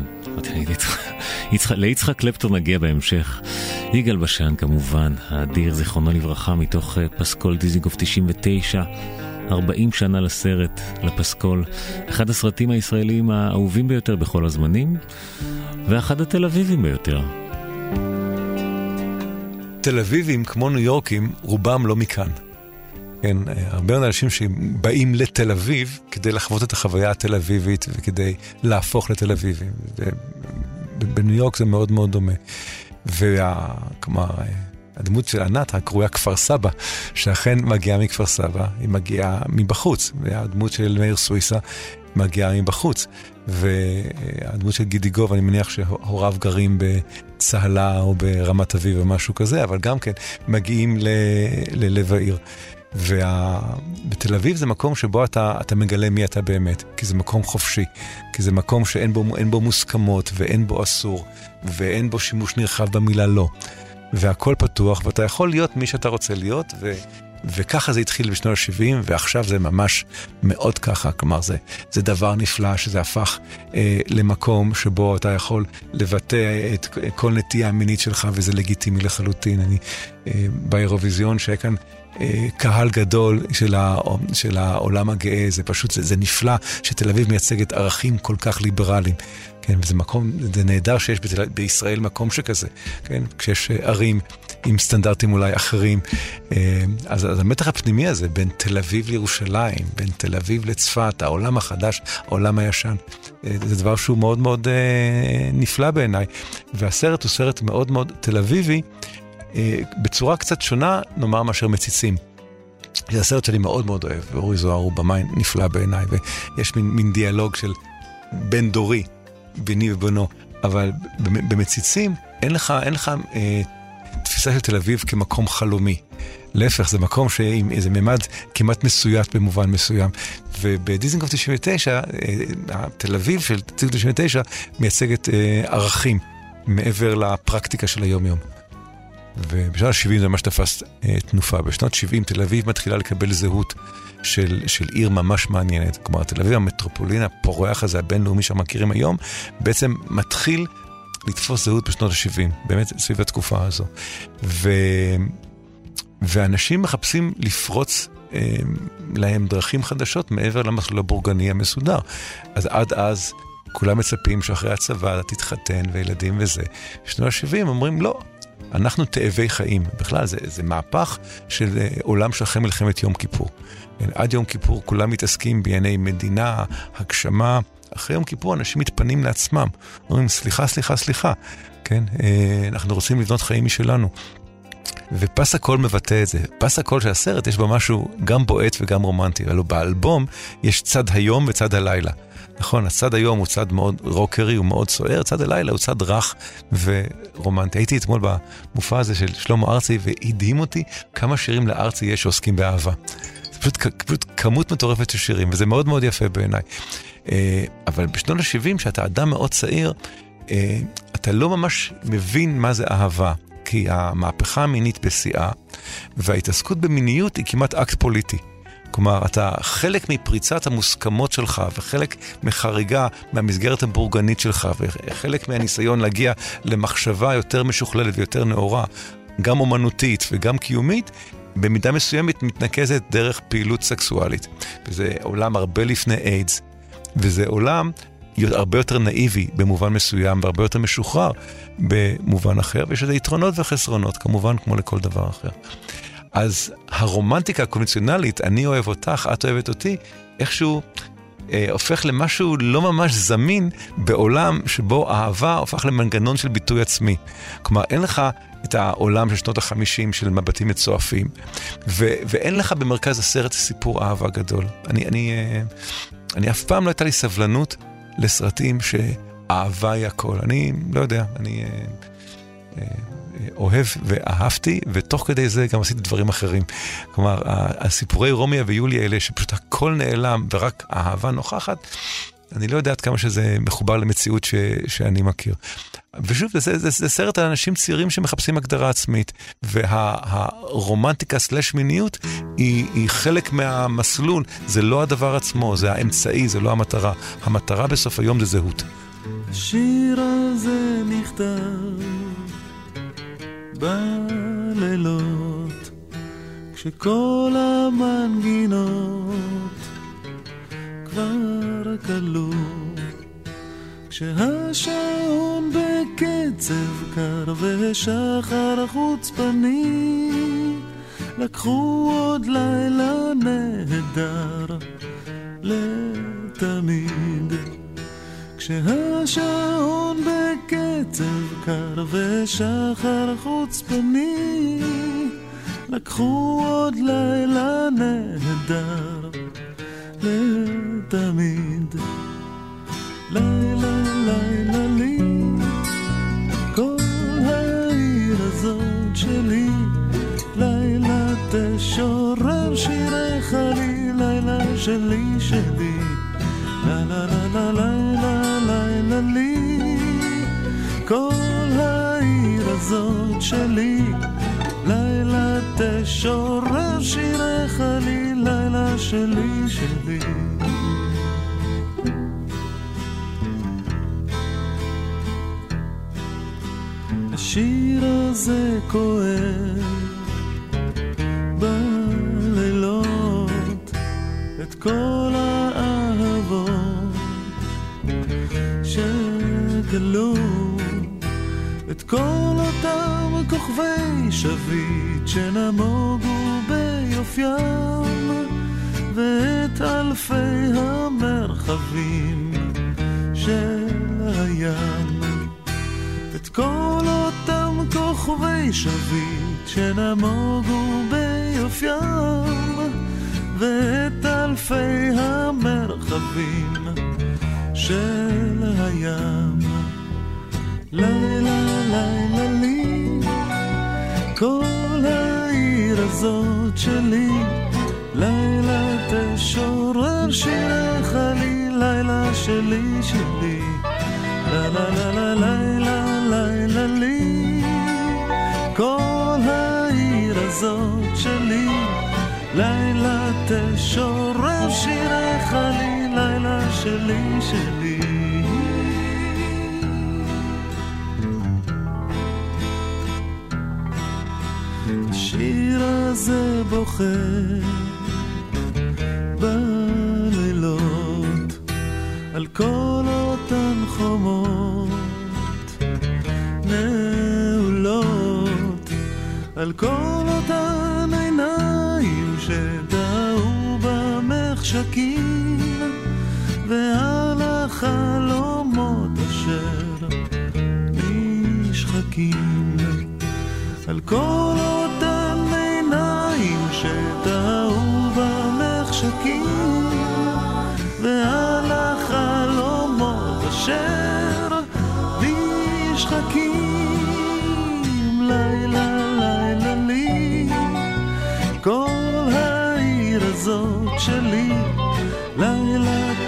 ליצחק קלפטור נגיע בהמשך. יגאל בשן כמובן, האדיר, זיכרונו לברכה, מתוך אה, פסקול דיזינגוף 99. 40 שנה לסרט, לפסקול, אחד הסרטים הישראלים האהובים ביותר בכל הזמנים, ואחד התל אביבים ביותר. תל אביבים, כמו ניו יורקים, רובם לא מכאן. כן, הרבה מאוד אנשים שבאים לתל אביב כדי לחוות את החוויה התל אביבית וכדי להפוך לתל אביבים. בניו יורק זה מאוד מאוד דומה. וכלומר, הדמות של ענת, הקרויה כפר סבא, שאכן מגיעה מכפר סבא, היא מגיעה מבחוץ, והדמות של מאיר סוויסה מגיעה מבחוץ. והדמות של גידי גוב, אני מניח שהוריו גרים בצהלה או ברמת אביב או משהו כזה, אבל גם כן מגיעים ללב העיר. ובתל אביב זה מקום שבו אתה, אתה מגלה מי אתה באמת, כי זה מקום חופשי, כי זה מקום שאין בו, בו מוסכמות ואין בו אסור, ואין בו שימוש נרחב במילה לא. והכל פתוח, ואתה יכול להיות מי שאתה רוצה להיות, ו... וככה זה התחיל בשנות ה-70, ועכשיו זה ממש מאוד ככה, כלומר זה, זה דבר נפלא שזה הפך אה, למקום שבו אתה יכול לבטא את כל נטייה המינית שלך, וזה לגיטימי לחלוטין. אני אה, באירוויזיון שהיה כאן קהל גדול של, ה, של העולם הגאה, זה פשוט, זה, זה נפלא שתל אביב מייצגת ערכים כל כך ליברליים. כן, וזה מקום, זה נהדר שיש בתל, בישראל מקום שכזה, כן, כשיש ערים עם סטנדרטים אולי אחרים. אז, אז המתח הפנימי הזה בין תל אביב לירושלים, בין תל אביב לצפת, העולם החדש, העולם הישן, זה דבר שהוא מאוד מאוד נפלא בעיניי. והסרט הוא סרט מאוד מאוד תל אביבי. אה, בצורה קצת שונה, נאמר, מאשר מציצים. זה הסרט שאני מאוד מאוד אוהב, ואורי זוהר הוא במאי נפלא בעיניי, ויש מין, מין דיאלוג של בן דורי, ביני ובנו, אבל במציצים אין לך, אין לך אה, תפיסה של תל אביב כמקום חלומי. להפך, זה מקום שעם איזה ממד כמעט מסויט במובן מסוים. ובדיזנגוף 99, אה, תל אביב של דיזנגוף 99 מייצגת אה, ערכים מעבר לפרקטיקה של היום-יום. ובשנות ה-70 זה ממש תפס אה, תנופה. בשנות 70 תל אביב מתחילה לקבל זהות של, של עיר ממש מעניינת. כלומר, תל אביב המטרופולין הפורח הזה, הבינלאומי שאנחנו מכירים היום, בעצם מתחיל לתפוס זהות בשנות ה-70, באמת סביב התקופה הזו. ו... ואנשים מחפשים לפרוץ אה, להם דרכים חדשות מעבר למסלול הבורגני המסודר. אז עד אז כולם מצפים שאחרי הצבא אתה תתחתן וילדים וזה. בשנות ה-70 אומרים לא, אנחנו תאבי חיים. בכלל, זה, זה מהפך של אה, עולם של אחרי מלחמת יום כיפור. עד יום כיפור כולם מתעסקים בענייני מדינה, הגשמה. אחרי יום כיפור אנשים מתפנים לעצמם. אומרים, סליחה, סליחה, סליחה. כן, אה, אנחנו רוצים לבנות חיים משלנו. ופס הקול מבטא את זה. פס הקול של הסרט יש בו משהו גם בועט וגם רומנטי. הלוא באלבום יש צד היום וצד הלילה. נכון, הצד היום הוא צד מאוד רוקרי, הוא מאוד סוער, צד הלילה הוא צד רך ורומנטי. הייתי אתמול במופע הזה של שלמה ארצי, והדהים אותי כמה שירים לארצי יש שעוסקים באהבה. זה פשוט, פשוט כמות מטורפת של שירים, וזה מאוד מאוד יפה בעיניי. אה, אבל בשנות ה-70, כשאתה אדם מאוד צעיר, אה, אתה לא ממש מבין מה זה אהבה. כי המהפכה המינית בשיאה, וההתעסקות במיניות היא כמעט אקט פוליטי. כלומר, אתה חלק מפריצת המוסכמות שלך, וחלק מחריגה מהמסגרת הבורגנית שלך, וחלק מהניסיון להגיע למחשבה יותר משוכללת ויותר נאורה, גם אומנותית וגם קיומית, במידה מסוימת מתנקזת דרך פעילות סקסואלית. וזה עולם הרבה לפני איידס, וזה עולם הרבה יותר נאיבי במובן מסוים, והרבה יותר משוחרר במובן אחר, ויש לזה יתרונות וחסרונות, כמובן, כמו לכל דבר אחר. אז הרומנטיקה הקונבנציונלית, אני אוהב אותך, את אוהבת אותי, איכשהו אה, הופך למשהו לא ממש זמין בעולם שבו אהבה הופך למנגנון של ביטוי עצמי. כלומר, אין לך את העולם של שנות החמישים של מבטים מצועפים, ו- ואין לך במרכז הסרט סיפור אהבה גדול. אני, אני, אה, אני אף פעם לא הייתה לי סבלנות לסרטים שאהבה היא הכל. אני לא יודע, אני... אה, אה, אוהב ואהבתי, ותוך כדי זה גם עשיתי דברים אחרים. כלומר, הסיפורי רומיה ויולי האלה, שפשוט הכל נעלם ורק האהבה נוכחת, אני לא יודע עד כמה שזה מחובר למציאות ש, שאני מכיר. ושוב, זה, זה, זה סרט על אנשים צעירים שמחפשים הגדרה עצמית, והרומנטיקה סלש מיניות היא, היא חלק מהמסלול, זה לא הדבר עצמו, זה האמצעי, זה לא המטרה. המטרה בסוף היום זה זהות. השיר הזה נכתב בלילות, כשכל המנגינות כבר כלו, כשהשעון בקצב קר ושחר חוצפני, לקחו עוד לילה נהדר לתמיד. כשהשעון בקצב קר ושחר חוצפני לקחו עוד לילה נהדר לתמיד. לילה לילה לי כל העיר הזאת שלי. לילה תשורר שיריך לי לילה שלי שלי. לה לה לה לה לה לה לי כל העיר הזאת שלי לילה תשורר שיריך לי לילה שלי שלי. השיר הזה כואב את כל האהבות שגלו את כל אותם כוכבי שביט שנמוגו ביופיים ואת אלפי המרחבים של הים את כל אותם כוכבי שביט שנמוגו ביופיים ואת אלפי המרחבים של הים. לילה לילה לי, כל העיר הזאת שלי, לילה תשורר שירך לי, לילה שלי שלי. לה לה לה לה לילה לילה לי, כל העיר הזאת שלי, לילה תשורר שירך לי, לילה שלי שלי. השיר הזה בוכה בלילות על כל אותן חומות נעולות על כל אותן עיניים שדעו במחשכים ועל החלומות אשר נשחקים. על כל אותן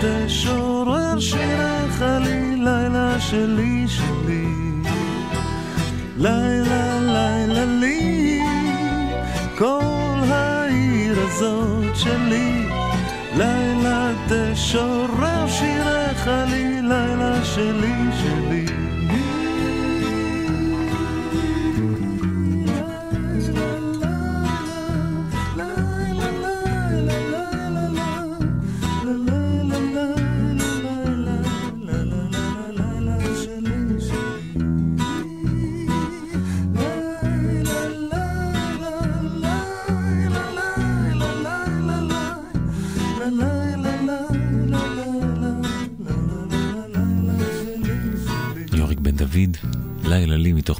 תשורר שירך לי לילה שלי שלי. לילה לילה לי. כל העיר הזאת שלי. לילה תשורר שירך לי לילה שלי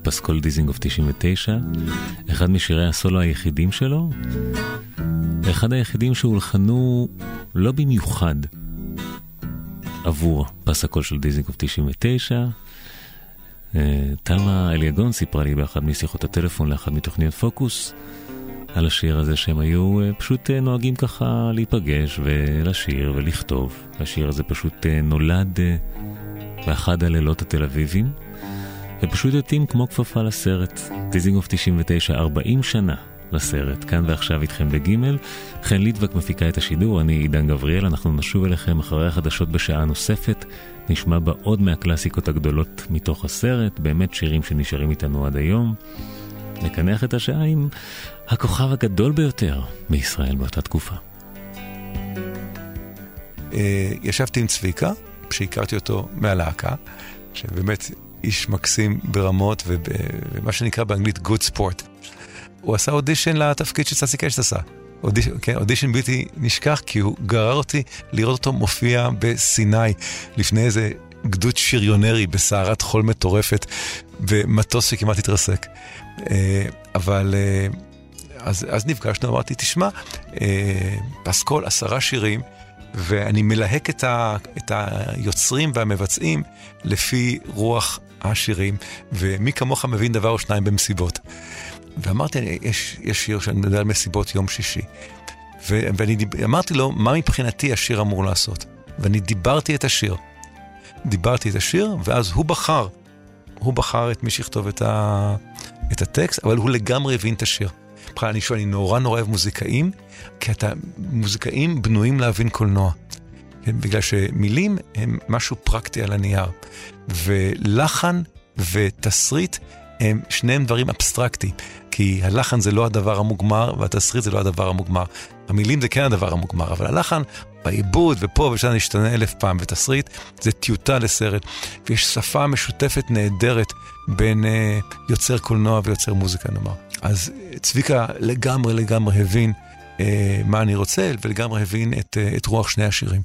פסקול דיזינגוף 99, אחד משירי הסולו היחידים שלו, ואחד היחידים שהולחנו לא במיוחד עבור פס הקול של דיזינגוף 99. אה, תלמה אליגון סיפרה לי באחת משיחות הטלפון לאחת מתוכניות פוקוס על השיר הזה שהם היו אה, פשוט אה, נוהגים ככה להיפגש ולשיר ולכתוב. השיר הזה פשוט נולד באחד הלילות התל אביבים, ופשוט יוצאים כמו כפפה לסרט. דיזינגוף 99, 40 שנה לסרט. כאן ועכשיו איתכם בגימל. חן ליטבק מפיקה את השידור, אני עידן גבריאל, אנחנו נשוב אליכם אחרי החדשות בשעה נוספת. נשמע בה עוד מהקלאסיקות הגדולות מתוך הסרט, באמת שירים שנשארים איתנו עד היום. נקנח את השעה עם הכוכב הגדול ביותר בישראל באותה תקופה. אה, ישבתי עם צביקה, שהכרתי אותו מהלהקה, שבאמת איש מקסים ברמות ומה שנקרא באנגלית good sport. הוא עשה אודישן לתפקיד שססי קשט עשה. אודישן, כן, אודישן בלתי נשכח, כי הוא גרר אותי לראות אותו מופיע בסיני לפני איזה גדוד שריונרי בסערת חול מטורפת, במטוס שכמעט התרסק. אה, אבל אה, אז, אז נפגשנו, אמרתי, תשמע, אה, פסקול עשרה שירים, ואני מלהק את, ה, את היוצרים והמבצעים לפי רוח השירים, ומי כמוך מבין דבר או שניים במסיבות. ואמרתי, יש, יש שיר שאני מדבר על מסיבות יום שישי. ו, ואני דיב, אמרתי לו, מה מבחינתי השיר אמור לעשות? ואני דיברתי את השיר. דיברתי את השיר, ואז הוא בחר. הוא בחר את מי שיכתוב את, ה, את הטקסט, אבל הוא לגמרי הבין את השיר. בכלל, אני שואל, אני נורא נורא אוהב מוזיקאים, כי אתה, מוזיקאים בנויים להבין קולנוע. כן? בגלל שמילים הם משהו פרקטי על הנייר, ולחן ותסריט הם שניהם דברים אבסטרקטיים, כי הלחן זה לא הדבר המוגמר והתסריט זה לא הדבר המוגמר. המילים זה כן הדבר המוגמר, אבל הלחן בעיבוד ופה ושם נשתנה אלף פעם, ותסריט זה טיוטה לסרט, ויש שפה משותפת נהדרת בין uh, יוצר קולנוע ויוצר מוזיקה נאמר. אז אה, צביקה לגמרי לגמרי הבין אה, מה אני רוצה, ולגמרי הבין את, אה, את רוח שני השירים.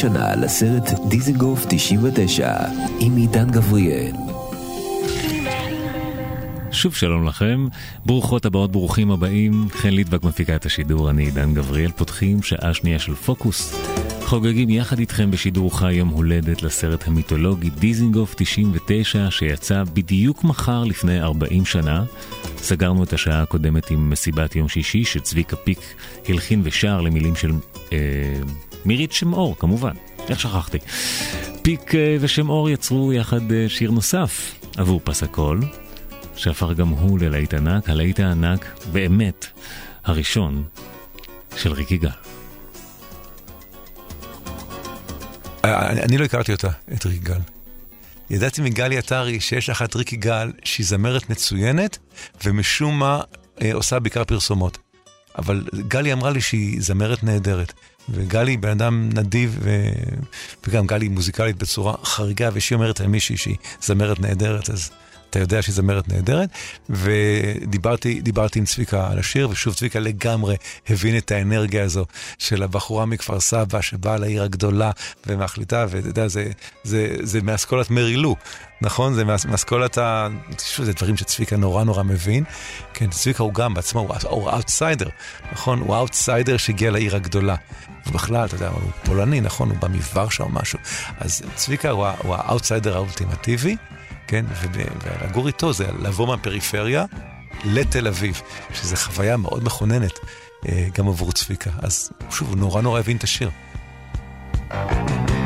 שנה לסרט דיזנגוף 99 עם עידן גבריאל. שוב שלום לכם, ברוכות הבאות, ברוכים הבאים. חן ליטבק מפיקה את השידור, אני עידן גבריאל, פותחים שעה שנייה של פוקוס. חוגגים יחד איתכם בשידור חי יום הולדת לסרט המיתולוגי דיזינגוף 99 שיצא בדיוק מחר לפני 40 שנה. סגרנו את השעה הקודמת עם מסיבת יום שישי שצביקה פיק הלחין ושר למילים של אה, מירית שמאור כמובן, איך שכחתי. פיק אה, ושמאור יצרו יחד אה, שיר נוסף עבור פס הקול, שהפך גם הוא ללהיט ענק, הלהיט הענק באמת הראשון של ריקי גל. אני, אני לא הכרתי אותה, את ריקי גל. ידעתי מגלי עטרי שיש אחת ריקי גל שהיא זמרת מצוינת, ומשום מה אה, עושה בעיקר פרסומות. אבל גלי אמרה לי שהיא זמרת נהדרת. וגלי בן אדם נדיב, ו... וגם גלי מוזיקלית בצורה חריגה, וכשהיא אומרת על מישהי שהיא זמרת נהדרת, אז אתה יודע שהיא זמרת נהדרת, ודיברתי עם צביקה על השיר, ושוב צביקה לגמרי הבין את האנרגיה הזו של הבחורה מכפר סבא שבאה לעיר הגדולה ומחליטה, ואתה יודע, זה, זה, זה מאסכולת מרילו, נכון? זה מאסכולת ה... שוב, זה דברים שצביקה נורא נורא מבין. כן, צביקה הוא גם בעצמו, הוא אאוטסיידר, נכון? הוא אאוטסיידר שהגיע לעיר הגדולה. ובכלל, אתה יודע, הוא פולני, נכון? הוא בא מוורשה או משהו. אז צביקה הוא האאוטסיידר האולטימטיבי. כן? ולגור איתו זה לבוא מהפריפריה לתל אביב, שזו חוויה מאוד מכוננת אה, גם עבור צביקה. אז שוב, הוא נורא נורא הבין את השיר. אני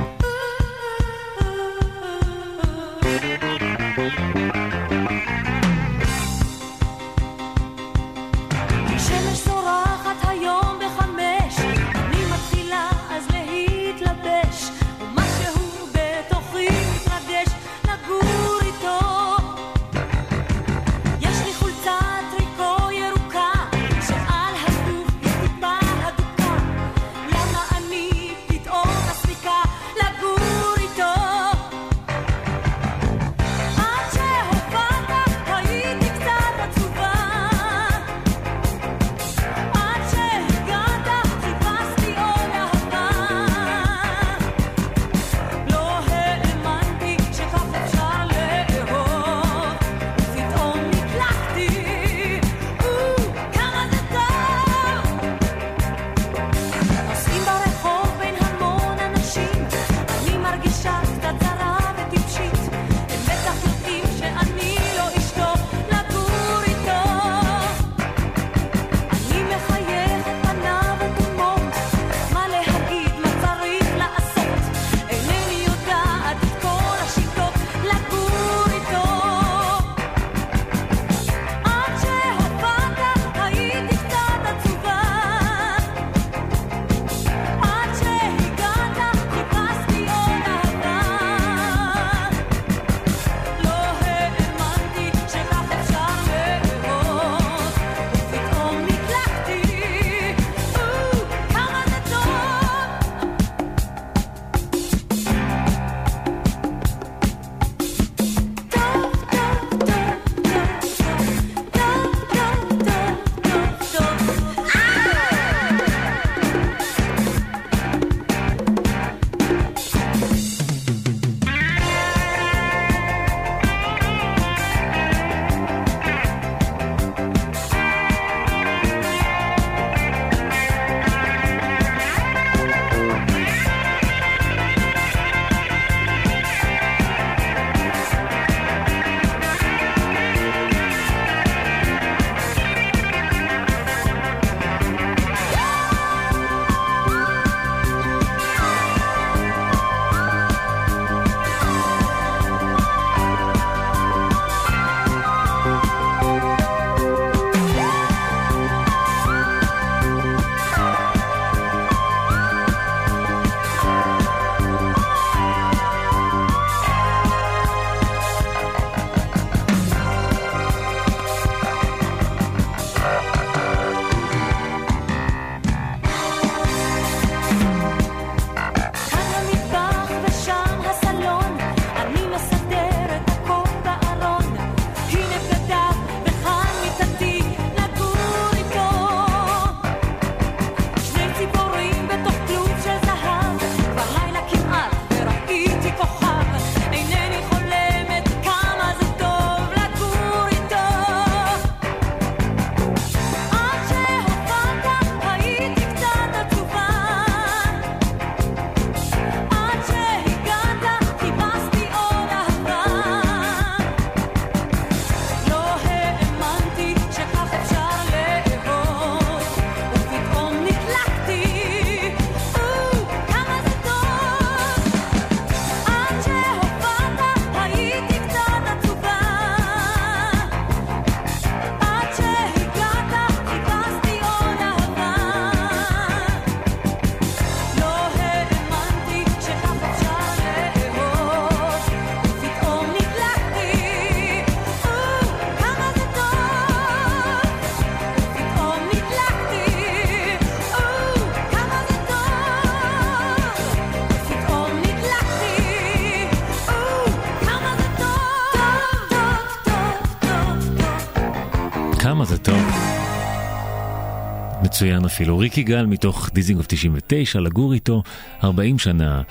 מצוין אפילו. ריקי גל מתוך דיזינגוף 99, לגור איתו 40 שנה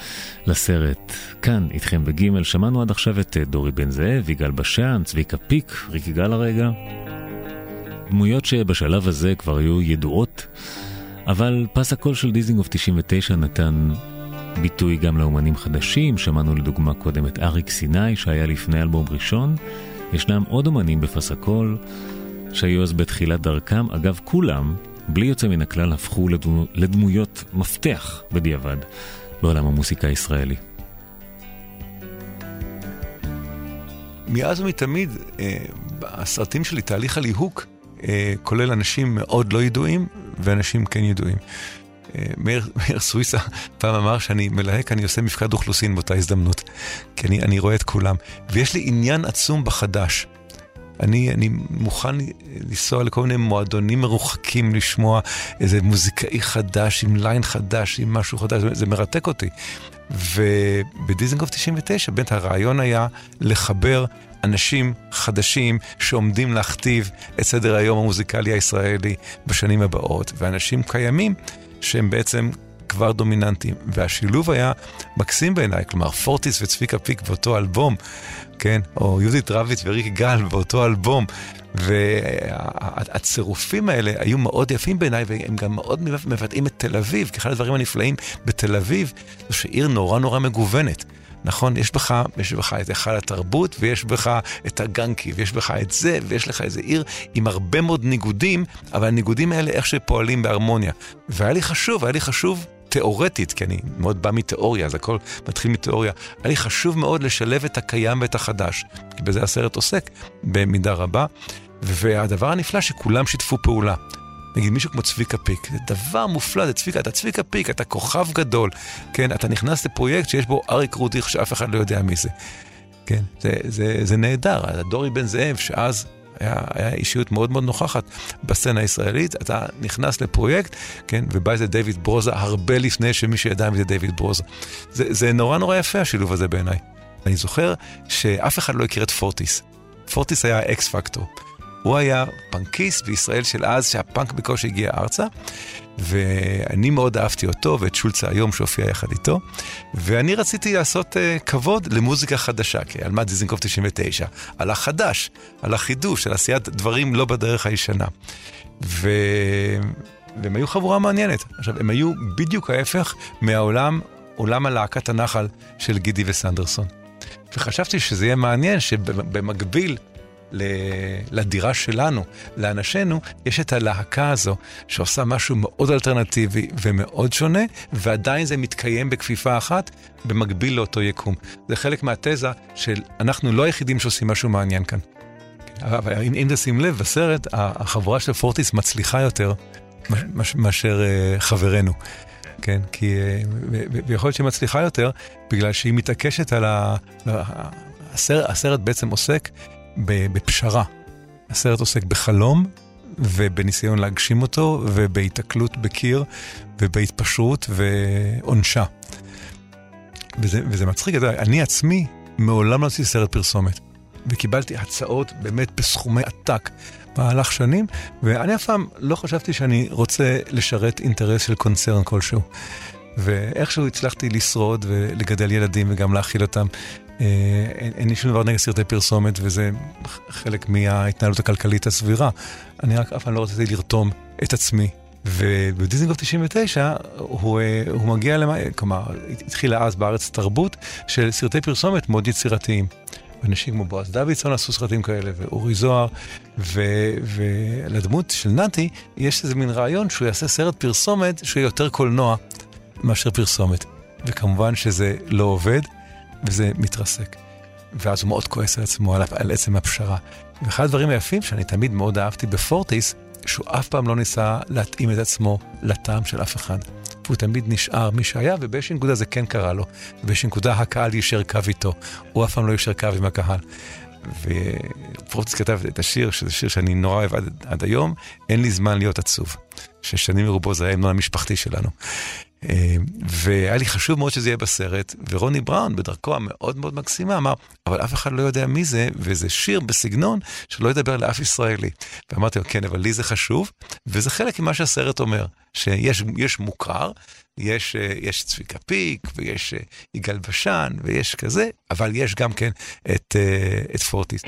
לסרט. כאן איתכם בגימל, שמענו עד עכשיו את אה, דורי בן זאב, יגאל בשן, צביקה פיק, ריקי גל הרגע. דמויות שבשלב הזה כבר היו ידועות, אבל פס הקול של דיזינגוף 99 נתן ביטוי גם לאומנים חדשים, שמענו לדוגמה קודם את אריק סיני שהיה לפני אלבום ראשון. ישנם עוד אומנים בפס הקול שהיו אז בתחילת דרכם, אגב כולם בלי יוצא מן הכלל, הפכו לדמו, לדמויות מפתח בדיעבד בעולם המוסיקה הישראלי. מאז ומתמיד, אה, הסרטים שלי, תהליך הליהוק, אה, כולל אנשים מאוד לא ידועים ואנשים כן ידועים. אה, מאיר, מאיר סוויסה פעם אמר שאני מלהק, אני עושה מפקד אוכלוסין באותה הזדמנות. כי אני, אני רואה את כולם. ויש לי עניין עצום בחדש. אני, אני מוכן לנסוע לכל מיני מועדונים מרוחקים לשמוע איזה מוזיקאי חדש, עם ליין חדש, עם משהו חדש, זה מרתק אותי. ובדיזנגוף 99, באמת הרעיון היה לחבר אנשים חדשים שעומדים להכתיב את סדר היום המוזיקלי הישראלי בשנים הבאות, ואנשים קיימים שהם בעצם כבר דומיננטיים. והשילוב היה מקסים בעיניי, כלומר פורטיס וצביקה פיק באותו אלבום, כן? או יהודית רביץ וריק גל באותו אלבום. והצירופים האלה היו מאוד יפים בעיניי, והם גם מאוד מבטאים את תל אביב, כי אחד הדברים הנפלאים בתל אביב, זה שעיר נורא נורא מגוונת. נכון? יש בך, יש בך את היכל התרבות, ויש בך את הגנקי, ויש בך את זה, ויש לך איזה עיר עם הרבה מאוד ניגודים, אבל הניגודים האלה איך שפועלים בהרמוניה. והיה לי חשוב, היה לי חשוב תיאורטית, כי אני מאוד בא מתיאוריה, אז הכל מתחיל מתיאוריה. היה לי חשוב מאוד לשלב את הקיים ואת החדש, כי בזה הסרט עוסק במידה רבה. והדבר הנפלא שכולם שיתפו פעולה. נגיד מישהו כמו צביקה פיק, זה דבר מופלא, זה צביקה, אתה צביקה פיק, אתה כוכב גדול, כן, אתה נכנס לפרויקט שיש בו אריק רודיך שאף אחד לא יודע מי זה. כן, זה, זה, זה נהדר, דורי בן זאב, שאז היה, היה אישיות מאוד מאוד נוכחת בסצנה הישראלית, אתה נכנס לפרויקט, כן, ובא איזה דיוויד ברוזה הרבה לפני שמי שידע מי זה דיוויד ברוזה. זה, זה נורא נורא יפה השילוב הזה בעיניי. אני זוכר שאף אחד לא הכיר את פורטיס. פורטיס היה אקס פקטור. הוא היה פנקיסט בישראל של אז, שהפאנק בקושי הגיע ארצה, ואני מאוד אהבתי אותו ואת שולצה היום שהופיע יחד איתו, ואני רציתי לעשות uh, כבוד למוזיקה חדשה, כי על מה דיזנקוף 99? על החדש, על החידוש, על עשיית דברים לא בדרך הישנה. ו... והם היו חבורה מעניינת. עכשיו, הם היו בדיוק ההפך מהעולם, עולם הלהקת הנחל של גידי וסנדרסון. וחשבתי שזה יהיה מעניין שבמקביל לדירה שלנו, לאנשינו, יש את הלהקה הזו שעושה משהו מאוד אלטרנטיבי ומאוד שונה, ועדיין זה מתקיים בכפיפה אחת במקביל לאותו יקום. זה חלק מהתזה של אנחנו לא היחידים שעושים משהו מעניין כאן. אבל אם, אם תשים לב, בסרט החבורה של פורטיס מצליחה יותר מאשר uh, חברנו. כן, כי... Uh, ויכול להיות שהיא מצליחה יותר בגלל שהיא מתעקשת על ה... הסרט, הסרט בעצם עוסק בפשרה. הסרט עוסק בחלום ובניסיון להגשים אותו, ובהיתקלות בקיר, ובהתפשרות ועונשה. וזה, וזה מצחיק, אתה יודע, אני עצמי מעולם לא עשיתי סרט פרסומת. וקיבלתי הצעות באמת בסכומי עתק במהלך שנים, ואני אף פעם לא חשבתי שאני רוצה לשרת אינטרס של קונצרן כלשהו. ואיכשהו הצלחתי לשרוד ולגדל ילדים וגם להאכיל אותם אין, אין לי שום דבר נגד סרטי פרסומת, וזה חלק מההתנהלות הכלכלית הסבירה. אני רק אף פעם לא רציתי לרתום את עצמי. ובדיזנגוף 99 הוא, אה, הוא מגיע למה, כלומר, התחילה אז בארץ תרבות של סרטי פרסומת מאוד יצירתיים. אנשים כמו בועז דוידסון עשו סרטים כאלה, ואורי זוהר, ו, ולדמות של נתי יש איזה מין רעיון שהוא יעשה סרט פרסומת שהוא יותר קולנוע מאשר פרסומת. וכמובן שזה לא עובד. וזה מתרסק. ואז הוא מאוד כועס על עצמו, על, על עצם הפשרה. ואחד הדברים היפים שאני תמיד מאוד אהבתי בפורטיס, שהוא אף פעם לא ניסה להתאים את עצמו לטעם של אף אחד. והוא תמיד נשאר מי שהיה, ובאיזושהי נקודה זה כן קרה לו. ובאיזושהי נקודה הקהל יישר קו איתו. הוא אף פעם לא יישר קו עם הקהל. ופורטיס כתב את השיר, שזה שיר שאני נורא אוהב עד, עד היום, אין לי זמן להיות עצוב. ששנים מרובו זה היה ההמנון המשפחתי שלנו. אה, והיה לי חשוב מאוד שזה יהיה בסרט, ורוני בראון, בדרכו המאוד מאוד מקסימה, אמר, אבל אף אחד לא יודע מי זה, וזה שיר בסגנון שלא ידבר לאף ישראלי. ואמרתי לו, כן, אבל לי זה חשוב, וזה חלק ממה שהסרט אומר, שיש מוכר, יש, אה, יש צביקה פיק, ויש אה, יגאל בשן, ויש כזה, אבל יש גם כן את, את פורטיס.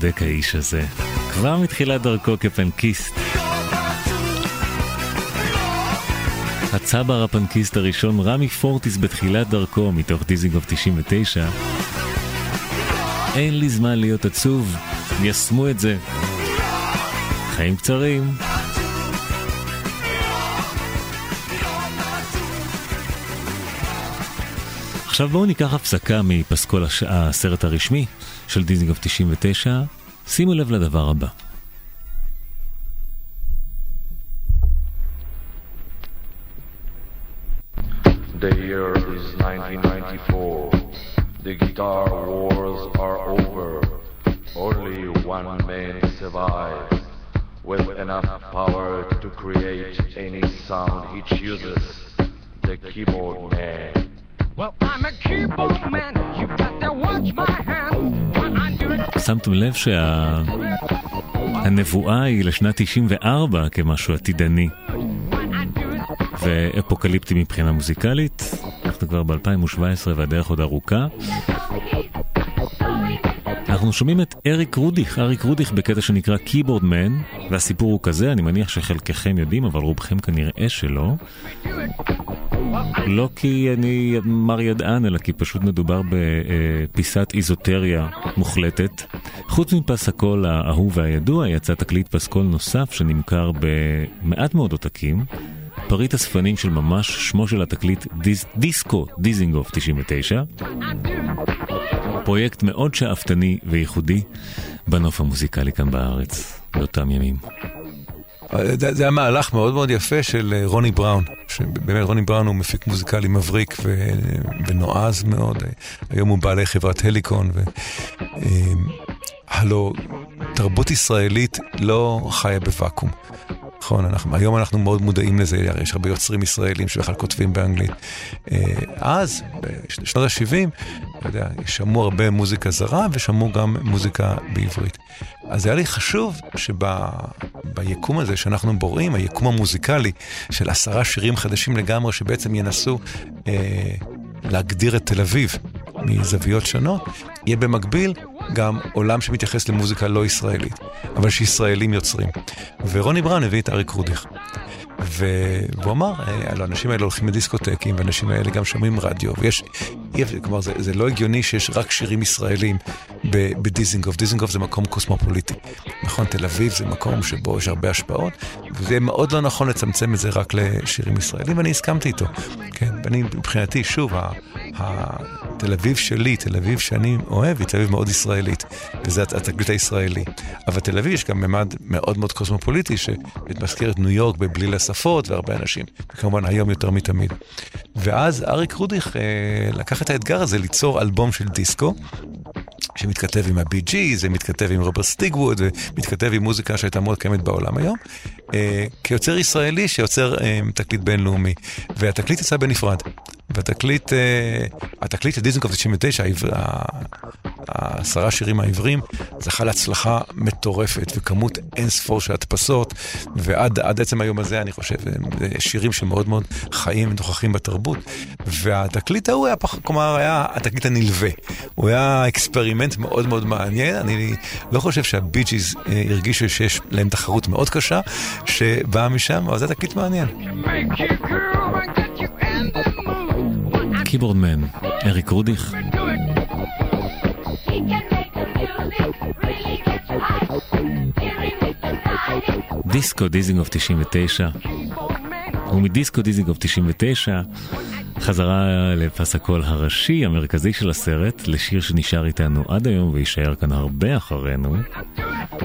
צודק האיש הזה. כבר מתחילת דרכו כפנקיסט. הצבר הפנקיסט הראשון, רמי פורטיס בתחילת דרכו, מתוך דיזינגוף 99. אין לי זמן להיות עצוב, ישמו את זה. חיים קצרים. עכשיו בואו ניקח הפסקה מפסקול הש... הסרט הרשמי של דיזינגוף 99. שימו לב לדבר הבא. The year is 1994. The guitar wars are over. Only one man survives with enough power to create any sound he chooses. The keyboard man. Well, I'm a keyboard man. You got to watch my hand. שמתם לב שהנבואה שה... היא לשנת 94 כמשהו עתידני ואפוקליפטי מבחינה מוזיקלית. אנחנו כבר ב-2017 והדרך עוד ארוכה. אנחנו שומעים את אריק רודיך, אריק רודיך בקטע שנקרא Keyboard Man, והסיפור הוא כזה, אני מניח שחלקכם יודעים, אבל רובכם כנראה שלא. לא כי אני מר ידען, אלא כי פשוט מדובר בפיסת איזוטריה מוחלטת. חוץ מפס הקול האהוב והידוע, יצא תקליט פסקול נוסף שנמכר במעט מאוד עותקים. פריט אספנים של ממש, שמו של התקליט דיס, דיסקו דיזינגוף 99. פרויקט מאוד שאפתני וייחודי בנוף המוזיקלי כאן בארץ באותם ימים. זה, זה היה מהלך מאוד מאוד יפה של אה, רוני בראון, שבאמת רוני בראון הוא מפיק מוזיקלי מבריק ו, ונועז מאוד, היום הוא בעלי חברת הליקון, ו, הלו תרבות ישראלית לא חיה בוואקום. נכון, אנחנו, היום אנחנו מאוד מודעים לזה, יש הרבה יוצרים ישראלים שבכלל כותבים באנגלית. אה, אז, בשנות ה-70, אתה יודע, שמעו הרבה מוזיקה זרה ושמעו גם מוזיקה בעברית. אז היה לי חשוב שביקום הזה שאנחנו בוראים, היקום המוזיקלי של עשרה שירים חדשים לגמרי, שבעצם ינסו אה, להגדיר את תל אביב מזוויות שונות, יהיה במקביל גם עולם שמתייחס למוזיקה לא ישראלית, אבל שישראלים יוצרים. ורוני בראון הביא את אריק רודיך. והוא אמר, הלוא האנשים האלה הולכים לדיסקוטקים, והאנשים האלה גם שומעים רדיו, ויש, כלומר, זה, זה לא הגיוני שיש רק שירים ישראלים בדיזינגוף. דיזינגוף זה מקום קוסמופוליטי. נכון, תל אביב זה מקום שבו יש הרבה השפעות, וזה מאוד לא נכון לצמצם את זה רק לשירים ישראלים, ואני הסכמתי איתו. כן, ואני, מבחינתי, שוב, תל אביב שלי, תל אביב שאני אוהב, היא תל אביב מאוד ישראלית, וזה התקליט הישראלי. אבל תל אביב יש גם ממד מאוד מאוד קוסמופוליטי, שמזכיר את ניו יורק בבליל השפות והרבה אנשים, וכמובן היום יותר מתמיד. ואז אריק רודיך אה, לקח את האתגר הזה ליצור אלבום של דיסקו. שמתכתב עם הבי ג'י, זה מתכתב עם רוברט סטיגווד, ומתכתב עם מוזיקה שהייתה מאוד קיימת בעולם היום, אה, כיוצר ישראלי שיוצר אה, תקליט בינלאומי. והתקליט יצא בנפרד. והתקליט, אה, התקליט של דיזנקוף 99, העשרה שירים העבריים, זכה להצלחה מטורפת וכמות אין ספור של הדפסות, ועד עצם היום הזה, אני חושב, שירים שמאוד מאוד חיים ונוכחים בתרבות. והתקליט ההוא היה, כלומר, היה התקליט הנלווה. הוא היה אקספרימנט מאוד מאוד מעניין. אני לא חושב שהבי ג'יז אה, הרגישו שיש להם תחרות מאוד קשה, שבאה משם, אבל זה תקליט מעניין. keyboard man, אריק רודיך. דיסקו דיזינגוף 99, ומדיסקו דיזינגוף 99 חזרה לפס הקול הראשי המרכזי של הסרט, לשיר שנשאר איתנו עד היום ויישאר כאן הרבה אחרינו.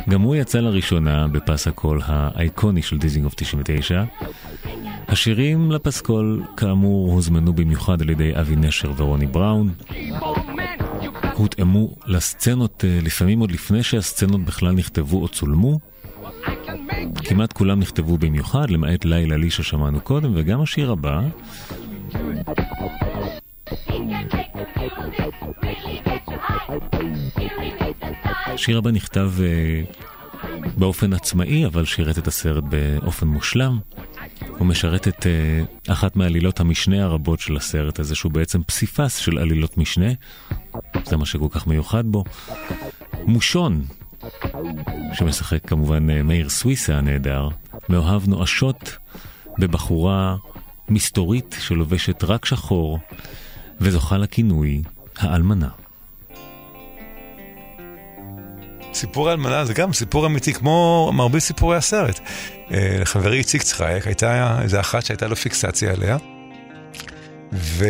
גם הוא יצא לראשונה בפס הקול האייקוני של דיזינגוף 99. השירים לפסקול, כאמור, הוזמנו במיוחד על ידי אבי נשר ורוני בראון. הותאמו לסצנות, אה, לפעמים עוד לפני שהסצנות בכלל נכתבו או צולמו. כמעט כולם נכתבו במיוחד, למעט לילה לי ששמענו קודם, וגם השיר הבא. השיר הבא נכתב uh, באופן עצמאי, אבל שירת את הסרט באופן מושלם. הוא משרת את uh, אחת מעלילות המשנה הרבות של הסרט הזה, שהוא בעצם פסיפס של עלילות משנה. זה מה שכל כך מיוחד בו. מושון, שמשחק כמובן uh, מאיר סוויסה הנהדר, מאוהב נואשות בבחורה מסתורית שלובשת רק שחור, וזוכה לכינוי האלמנה. סיפור האלמנה זה גם סיפור אמיתי, כמו מרבית סיפורי הסרט. אה, לחברי איציק צחייק הייתה איזה אחת שהייתה לו פיקסציה עליה, ו...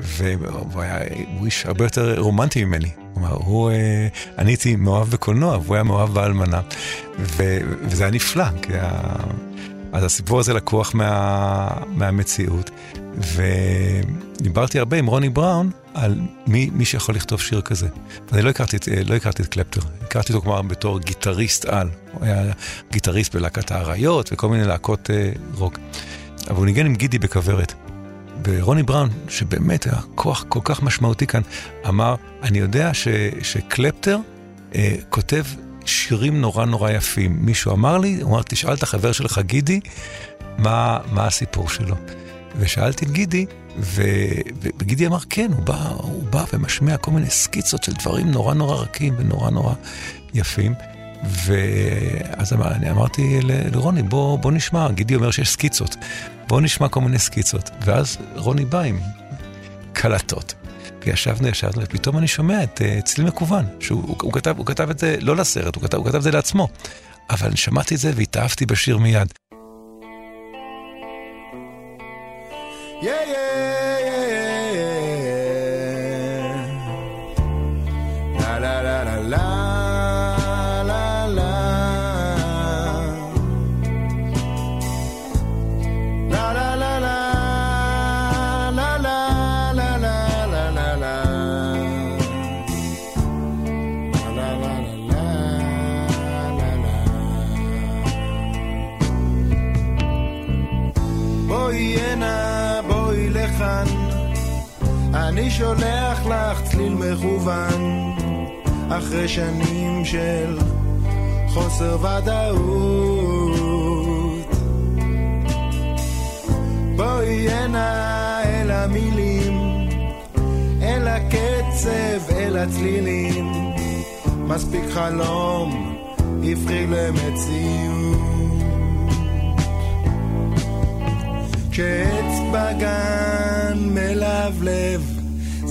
והוא היה, הוא איש הרבה יותר רומנטי ממני. כלומר, הוא, אה, אני הייתי מאוהב בקולנוע, והוא היה מאוהב באלמנה. ו, וזה היה נפלא, כי ה... אז הסיפור הזה לקוח מה, מהמציאות. ודיברתי הרבה עם רוני בראון על מי, מי שיכול לכתוב שיר כזה. ואני לא הכרתי, לא הכרתי את קלפטר, הכרתי אותו כלומר בתור גיטריסט על. הוא היה גיטריסט בלהקת האריות וכל מיני להקות אה, רוק. אבל הוא ניגן עם גידי בכוורת. ורוני בראון, שבאמת היה כוח כל כך משמעותי כאן, אמר, אני יודע ש, שקלפטר אה, כותב שירים נורא נורא יפים. מישהו אמר לי, הוא אמר, תשאל את החבר שלך גידי, מה, מה הסיפור שלו. ושאלתי את גידי. וגידי אמר, כן, הוא בא, הוא בא ומשמיע כל מיני סקיצות של דברים נורא נורא רכים ונורא נורא יפים. ואז אני אמרתי לרוני, בוא, בוא נשמע, גידי אומר שיש סקיצות, בוא נשמע כל מיני סקיצות. ואז רוני בא עם קלטות. וישבנו, ישבנו, ופתאום אני שומע את uh, צליל מקוון, שהוא הוא, הוא כתב, הוא כתב את זה לא לסרט, הוא כתב, הוא כתב את זה לעצמו. אבל שמעתי את זה והתאהבתי בשיר מיד. Yeah, yeah, שולח לך צליל מכוון, אחרי שנים של חוסר ודאות. בואי הנה אל המילים, אל הקצב, אל הצלילים, מספיק חלום, הפכי למציאות. כשעץ בגן מלבלב,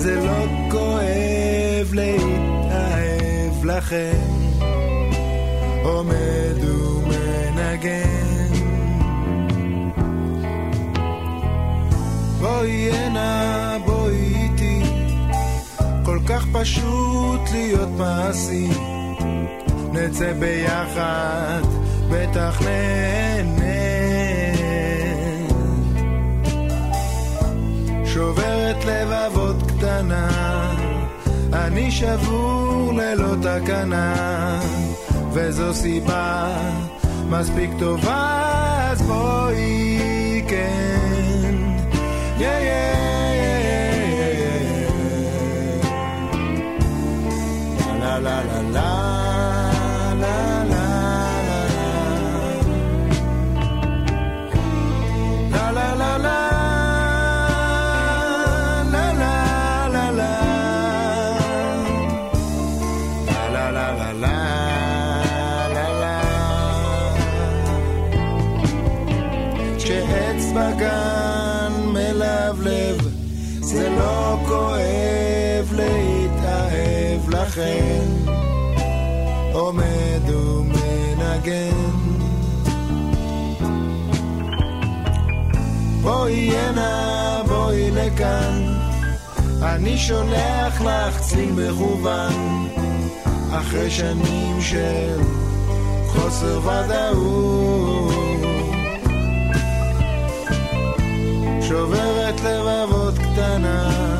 זה לא כואב להתאהב לכם. עומד ומנגן. בואי הנה, בואי איתי, כל כך פשוט להיות מעשי. נצא ביחד, בטח נהנה. שוברת לבבות קטנה, אני שבור ללא תקנה. וזו סיבה מספיק טובה, אז בואי כן. Yeah, yeah, yeah, yeah. La la la la לכן עומד ומנגן. בואי הנה, בואי לכאן, אני שולח לך צליל מכוון, אחרי שנים של חוסר ודאות. שוברת לבבות קטנה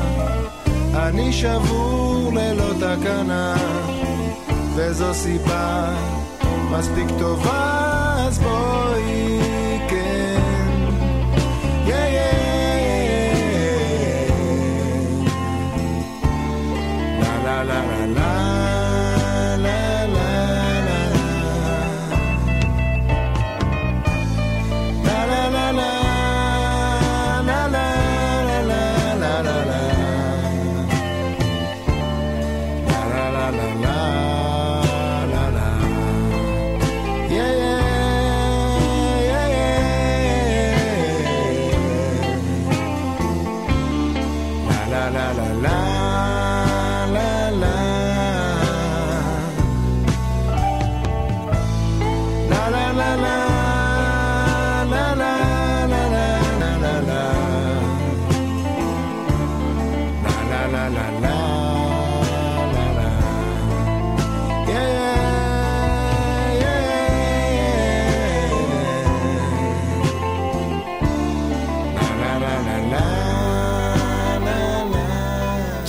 אני שבור ללא תקנה, וזו סיבה מספיק טובה, אז בואי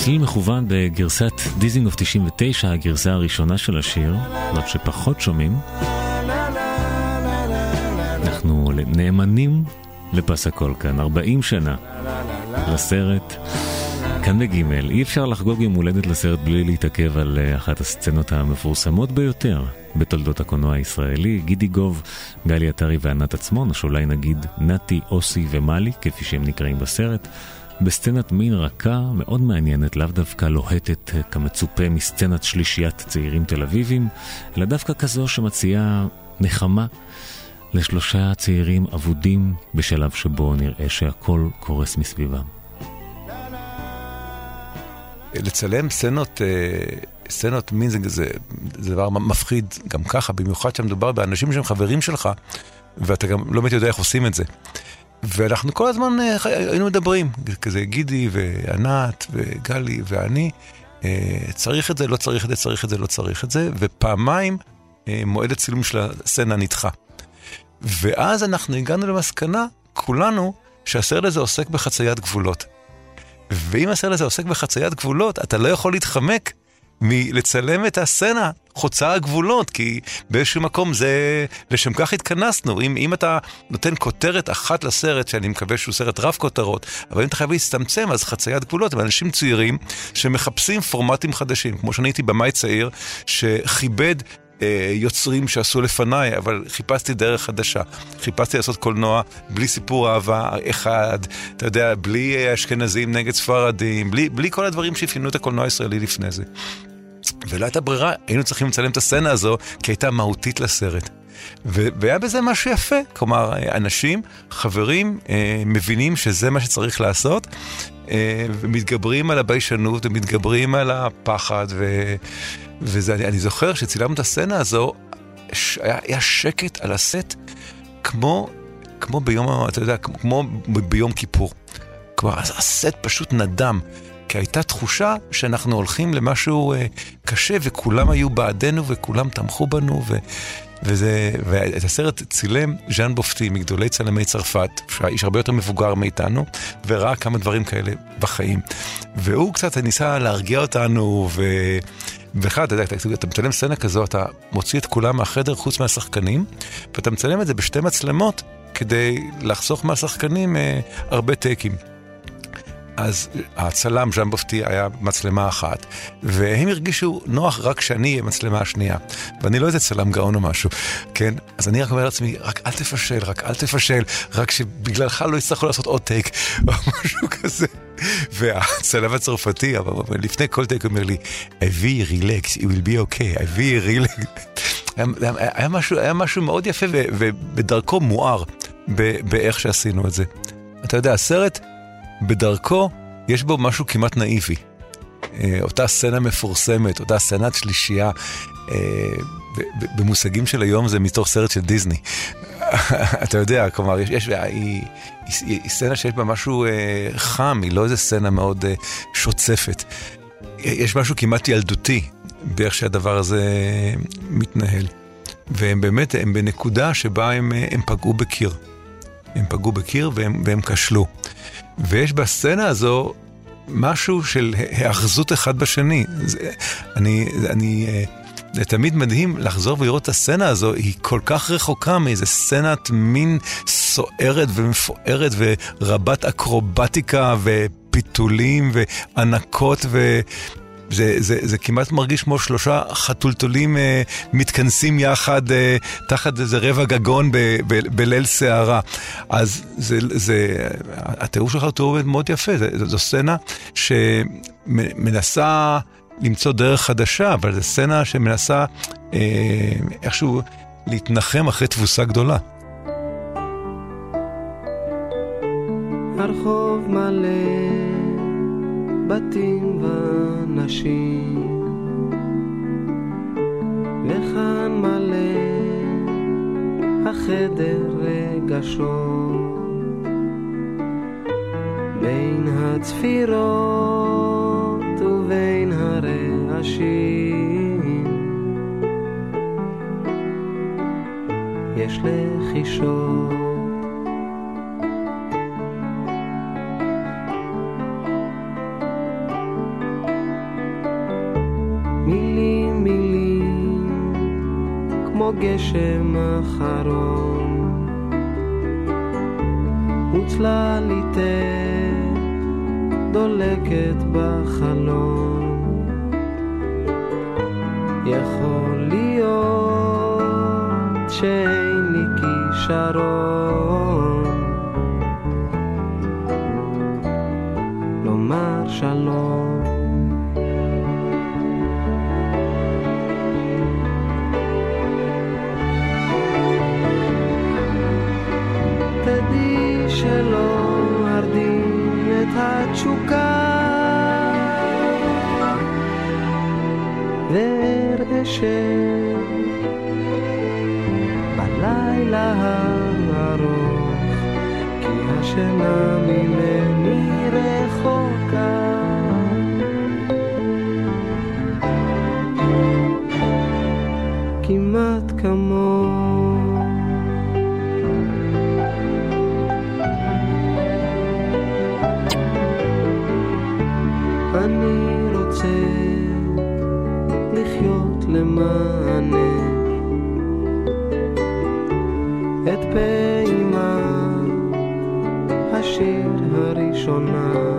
צליל מכוון בגרסת דיזינגוף 99, הגרסה הראשונה של השיר, זאת שפחות שומעים. אנחנו נאמנים לפס הכל כאן, 40 שנה לסרט. כאן בגימל, אי אפשר לחגוג יום הולדת לסרט בלי להתעכב על אה, אחת הסצנות המפורסמות ביותר בתולדות הקולנוע הישראלי, גידי גוב, גלי עטרי וענת עצמון, או שאולי נגיד נתי, אוסי ומלי, כפי שהם נקראים בסרט. בסצנת מין רכה מאוד מעניינת, לאו דווקא לוהטת אה, כמצופה מסצנת שלישיית צעירים תל אביבים, אלא דווקא כזו שמציעה נחמה לשלושה צעירים אבודים בשלב שבו נראה שהכל קורס מסביבם. לצלם סצנות, אה, סצנות מין זה, זה, זה דבר מפחיד גם ככה, במיוחד כשמדובר באנשים שהם חברים שלך, ואתה גם לא באמת יודע איך עושים את זה. ואנחנו כל הזמן אה, היינו מדברים, כזה גידי וענת וגלי ואני, אה, צריך את זה, לא צריך את זה, צריך את זה, לא צריך את זה, ופעמיים אה, מועד הצילום של הסצנה נדחה. ואז אנחנו הגענו למסקנה, כולנו, שהסרט הזה עוסק בחציית גבולות. ואם הסרט הזה עוסק בחציית גבולות, אתה לא יכול להתחמק מלצלם את הסצנה חוצה הגבולות, כי באיזשהו מקום זה, לשם כך התכנסנו. אם, אם אתה נותן כותרת אחת לסרט, שאני מקווה שהוא סרט רב כותרות, אבל אם אתה חייב להצטמצם, אז חציית גבולות, הם אנשים צעירים שמחפשים פורמטים חדשים. כמו שאני הייתי במאי צעיר, שכיבד יוצרים שעשו לפניי, אבל חיפשתי דרך חדשה. חיפשתי לעשות קולנוע בלי סיפור אהבה אחד, אתה יודע, בלי אה, אשכנזים נגד ספרדים, בלי, בלי כל הדברים שאפיינו את הקולנוע הישראלי לפני זה. ולא הייתה ברירה, היינו צריכים לצלם את הסצנה הזו, כי הייתה מהותית לסרט. והיה בזה משהו יפה, כלומר, אנשים, חברים, אה, מבינים שזה מה שצריך לעשות, אה, ומתגברים על הביישנות, ומתגברים על הפחד, ו... ואני זוכר שצילמנו את הסצנה הזו, היה, היה שקט על הסט, כמו, כמו ביום, אתה יודע, כמו ביום כיפור. כלומר, הסט פשוט נדם. כי הייתה תחושה שאנחנו הולכים למשהו אה, קשה, וכולם היו בעדנו, וכולם תמכו בנו, ו, וזה, ואת הסרט צילם ז'אן בופטי, מגדולי צלמי צרפת, שהאיש הרבה יותר מבוגר מאיתנו, וראה כמה דברים כאלה בחיים. והוא קצת ניסה להרגיע אותנו, ו... ואחד, אתה יודע, אתה מצלם סצנה כזו, אתה מוציא את כולם מהחדר חוץ מהשחקנים, ואתה מצלם את זה בשתי מצלמות כדי לחסוך מהשחקנים אה, הרבה טייקים. אז הצלם ז'אן בופטי היה מצלמה אחת, והם הרגישו נוח רק שאני אהיה מצלמה השנייה. ואני לא איזה צלם גאון או משהו, כן? אז אני רק אומר לעצמי, רק אל תפשל, רק אל תפשל, רק שבגללך לא יצטרכו לעשות עוד טייק, *laughs* או משהו כזה. והצלם הצרפתי, לפני כל טייק אומר לי, אבי רילקס, it will be okay, אבי רילקס. היה משהו מאוד יפה ובדרכו מואר באיך שעשינו את זה. אתה יודע, הסרט בדרכו יש בו משהו כמעט נאיבי. אה, אותה סצנה מפורסמת, אותה סצנת שלישייה, אה, במושגים של היום זה מתוך סרט של דיסני. אתה יודע, כלומר, יש, יש, היא, היא, היא סצנה שיש בה משהו אה, חם, היא לא איזה סצנה מאוד אה, שוצפת. יש משהו כמעט ילדותי באיך שהדבר הזה מתנהל. והם באמת, הם בנקודה שבה הם, הם פגעו בקיר. הם פגעו בקיר והם, והם כשלו. ויש בסצנה הזו משהו של היאחזות אחד בשני. זה, אני, אני, אה, זה תמיד מדהים לחזור ולראות את הסצנה הזו, היא כל כך רחוקה מאיזה סצנת מין סוערת ומפוארת ורבת אקרובטיקה ופיתולים וענקות ו... זה, זה, זה כמעט מרגיש כמו שלושה חתולתולים אה, מתכנסים יחד אה, תחת איזה רבע גגון ב, ב, בליל סערה. אז זה, זה, התיאור שלך הוא תיאור מאוד יפה, זו סצנה שמנסה למצוא דרך חדשה, אבל זו סצנה שמנסה אה, איכשהו להתנחם אחרי תבוסה גדולה. הרחוב מלא בתים ואנשים, וכאן מלא החדר רגשות. בין הצפירות הרעשים יש לחישות. גשם אחרון. וצללית דולקת בחלון יכול להיות שאין לי כישרון. לומר שלום. התשוקה ואשב בלילה הארוך כי השינה ממני רחוקה הראשונה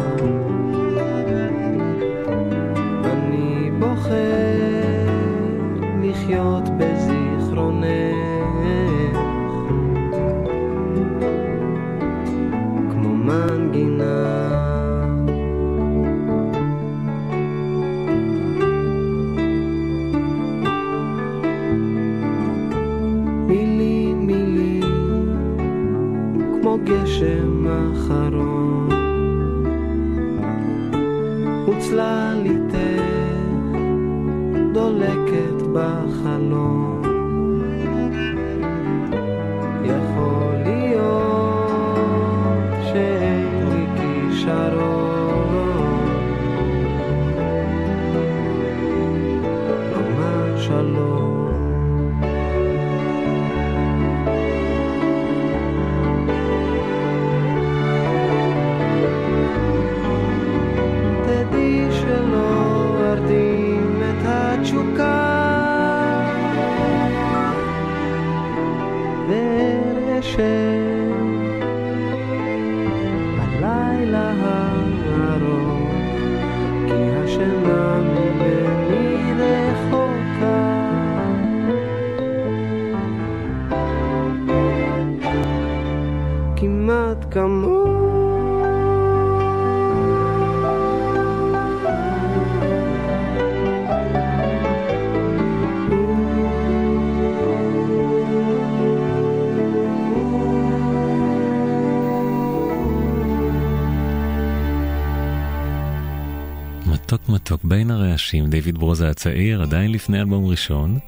מתוק בין הרעשים, דיוויד ברוזה הצעיר, עדיין לפני אלבום ראשון.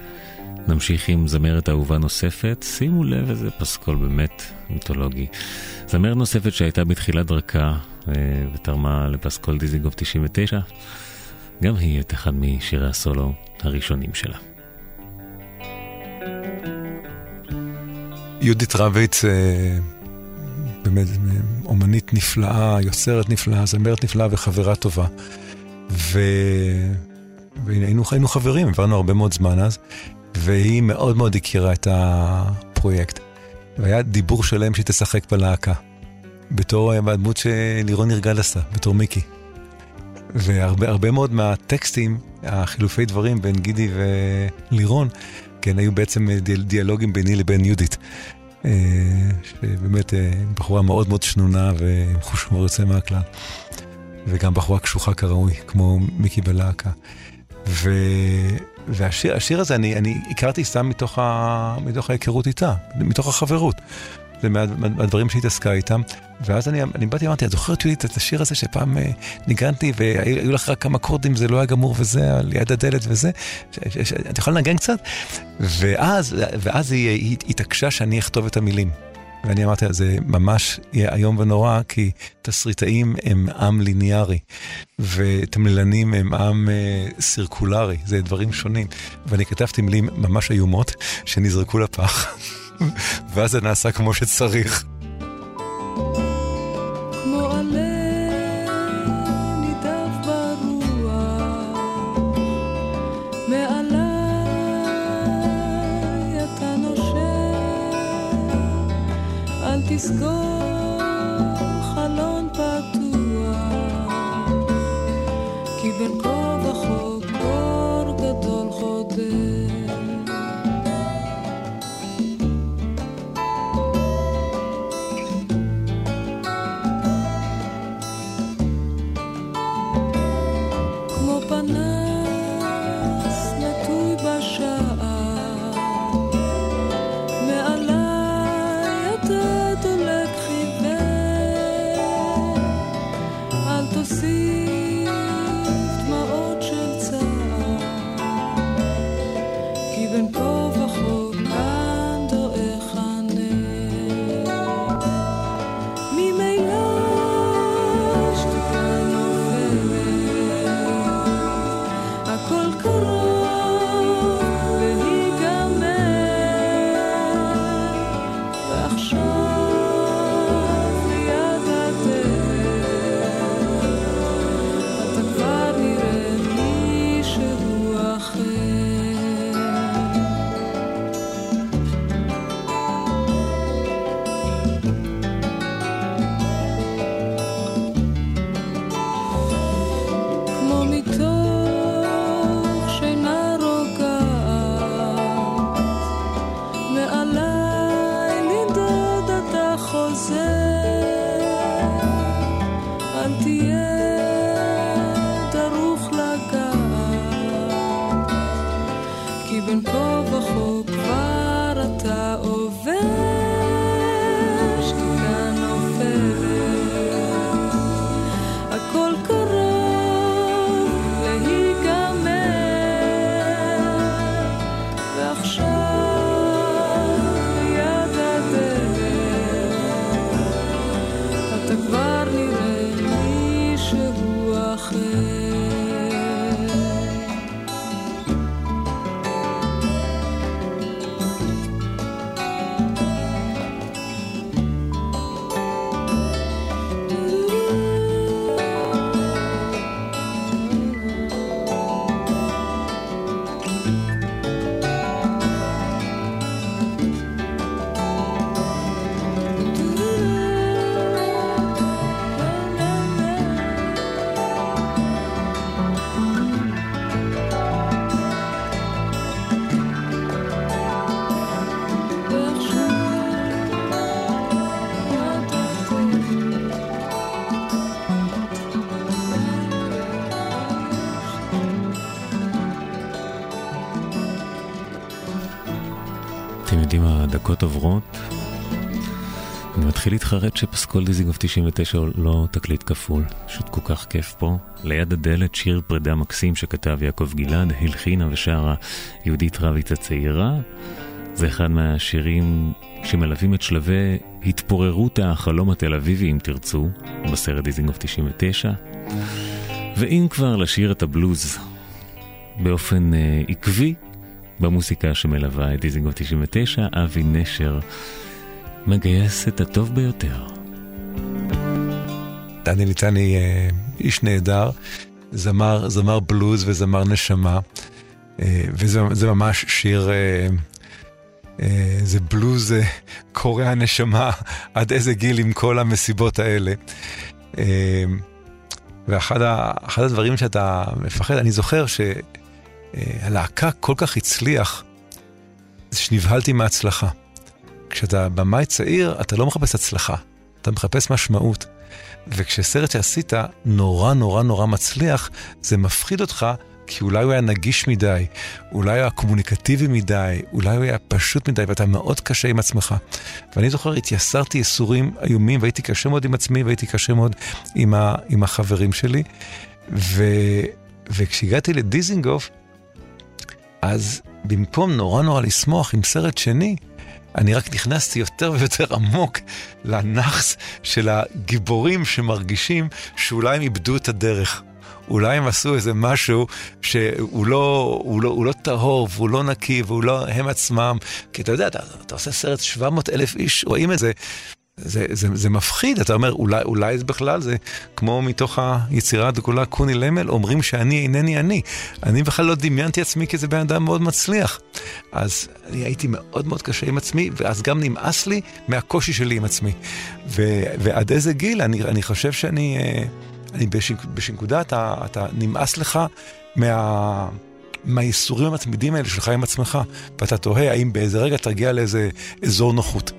נמשיך עם זמרת אהובה נוספת, שימו לב איזה פסקול באמת מיתולוגי. זמרת נוספת שהייתה בתחילת דרכה אה, ותרמה לפסקול דיזיגוף 99, גם היא את אחד משירי הסולו הראשונים שלה. יהודית רביץ, אה, באמת אה, אומנית נפלאה, יוצרת נפלאה, זמרת נפלאה וחברה טובה. ו... והיינו היינו חברים, עברנו הרבה מאוד זמן אז, והיא מאוד מאוד הכירה את הפרויקט. והיה דיבור שלם שהיא תשחק בלהקה, בתור הדמות שלירון ירגל עשה, בתור מיקי. והרבה הרבה מאוד מהטקסטים, החילופי דברים בין גידי ולירון, כן, היו בעצם דיאל, דיאלוגים ביני לבין יהודית. אה, שבאמת אה, בחורה מאוד מאוד שנונה וחוש יוצא מהכלל. וגם בחורה קשוחה כראוי, כמו מיקי בלהקה. ו... והשיר השיר הזה, אני, אני הכרתי סתם מתוך, ה... מתוך ההיכרות איתה, מתוך החברות. זה מה- מהדברים שהיא התעסקה איתם. ואז אני, אני באתי ואמרתי, את זוכרת יהודית את השיר הזה שפעם אה, ניגנתי והיו לך רק כמה קורדים, זה לא היה גמור וזה, על יד הדלת וזה, ש- ש- ש- את יכולה לנגן קצת? ואז, ואז היא, היא התעקשה שאני אכתוב את המילים. ואני אמרתי לה, זה ממש יהיה איום ונורא, כי תסריטאים הם עם ליניארי, ותמללנים הם עם אה, סירקולרי, זה דברים שונים. ואני כתבתי מילים ממש איומות, שנזרקו לפח, *laughs* ואז זה נעשה כמו שצריך. תסגור חלון פתוח, כי בין כה להתחרט שפסקול דיזינגוף 99 לא תקליט כפול. פשוט כל כך כיף פה. ליד הדלת שיר פרידה מקסים שכתב יעקב גלעד, הלחינה ושרה יהודית רביץ הצעירה. זה אחד מהשירים שמלווים את שלבי התפוררות החלום התל אביבי, אם תרצו, בסרט דיזינגוף 99. ואם כבר לשיר את הבלוז באופן uh, עקבי במוסיקה שמלווה את דיזינגוף 99, אבי נשר מגייס את הטוב ביותר. דני ליטני אה, איש נהדר, זמר, זמר בלוז וזמר נשמה, אה, וזה ממש שיר, אה, זה בלוז קורע נשמה עד איזה גיל עם כל המסיבות האלה. ואחד הדברים שאתה מפחד, אני זוכר שהלהקה כל כך הצליח, זה שנבהלתי מההצלחה. כשאתה במאי צעיר, אתה לא מחפש הצלחה, אתה מחפש משמעות. וכשסרט שעשית נורא נורא נורא מצליח, זה מפחיד אותך, כי אולי הוא היה נגיש מדי, אולי הוא היה קומוניקטיבי מדי, אולי הוא היה פשוט מדי, ואתה מאוד קשה עם עצמך. ואני זוכר, התייסרתי ייסורים איומים, והייתי קשה מאוד עם עצמי, והייתי קשה מאוד עם, ה, עם החברים שלי. ו, וכשהגעתי לדיזינגוף, אז במקום נורא נורא לשמוח עם סרט שני, אני רק נכנסתי יותר ויותר עמוק לנאחס של הגיבורים שמרגישים שאולי הם איבדו את הדרך. אולי הם עשו איזה משהו שהוא לא, הוא לא, הוא לא טהור והוא לא נקי והוא לא הם עצמם. כי אתה יודע, אתה, אתה עושה סרט 700 אלף איש רואים את זה, זה, זה, זה מפחיד, אתה אומר, אולי, אולי זה בכלל זה כמו מתוך היצירה הגדולה קוני למל, אומרים שאני אינני אני. אני בכלל לא דמיינתי עצמי כאיזה בן אדם מאוד מצליח. אז אני הייתי מאוד מאוד קשה עם עצמי, ואז גם נמאס לי מהקושי שלי עם עצמי. ו, ועד איזה גיל, אני, אני חושב שאני אה, אני בשנק, בשנקודה, אתה, אתה נמאס לך מה... מהייסורים המתמידים האלה שלך עם עצמך, ואתה תוהה האם באיזה רגע תגיע לאיזה אזור נוחות.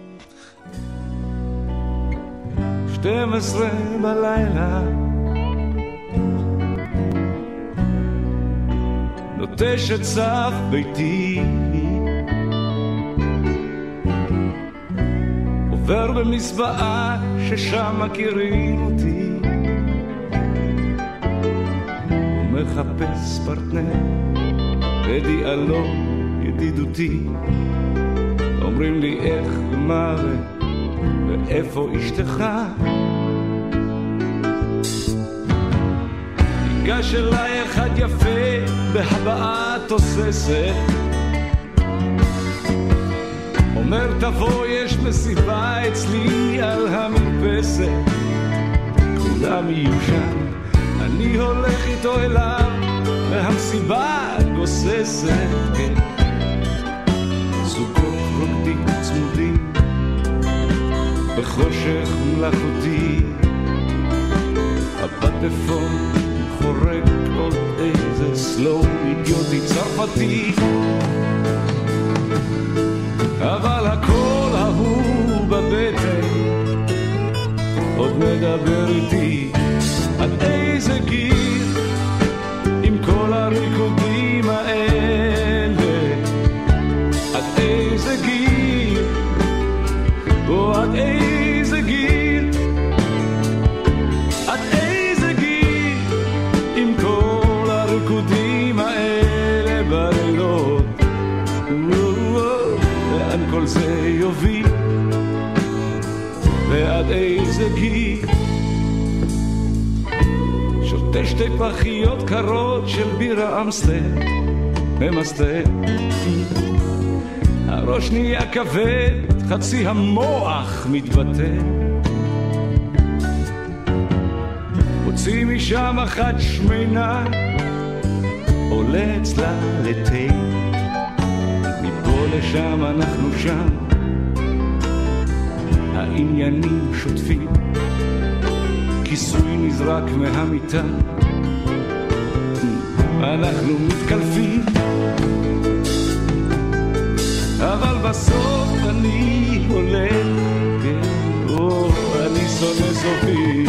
12 בלילה. נוטש את סף ביתי. עובר במסבעה ששם מכירים אותי. ומחפש פרטנר בדיאלוג ידידותי. אומרים לי איך ומה ואיפה אשתך? ניגש אליי אחד יפה בהבעה תוססת אומר תבוא יש מסיבה אצלי על המרפסת כולם יהיו שם אני הולך איתו אליו והמסיבה גוססת כן. זוגות בחושך מלאכותי. הפטפון חורק עוד איזה סלואו אידיוטי צרפתי. אבל הקול ההוא בבטן עוד מדבר איתי. עד איזה גיל עם כל הריקודים האלה ועד איזה גיל. שותה שתי פחיות קרות של בירה אמסטר ממסטר. הראש נהיה כבד, חצי המוח מתבטא. הוציא משם אחת שמנה, עולה אצלה לתה. מפה לשם אנחנו שם, העניינים שוטפים. כיסוי נזרק מהמיטה. אנחנו מתקלפים. אבל בסוף אני הולך, כן, או, אני שונא סופי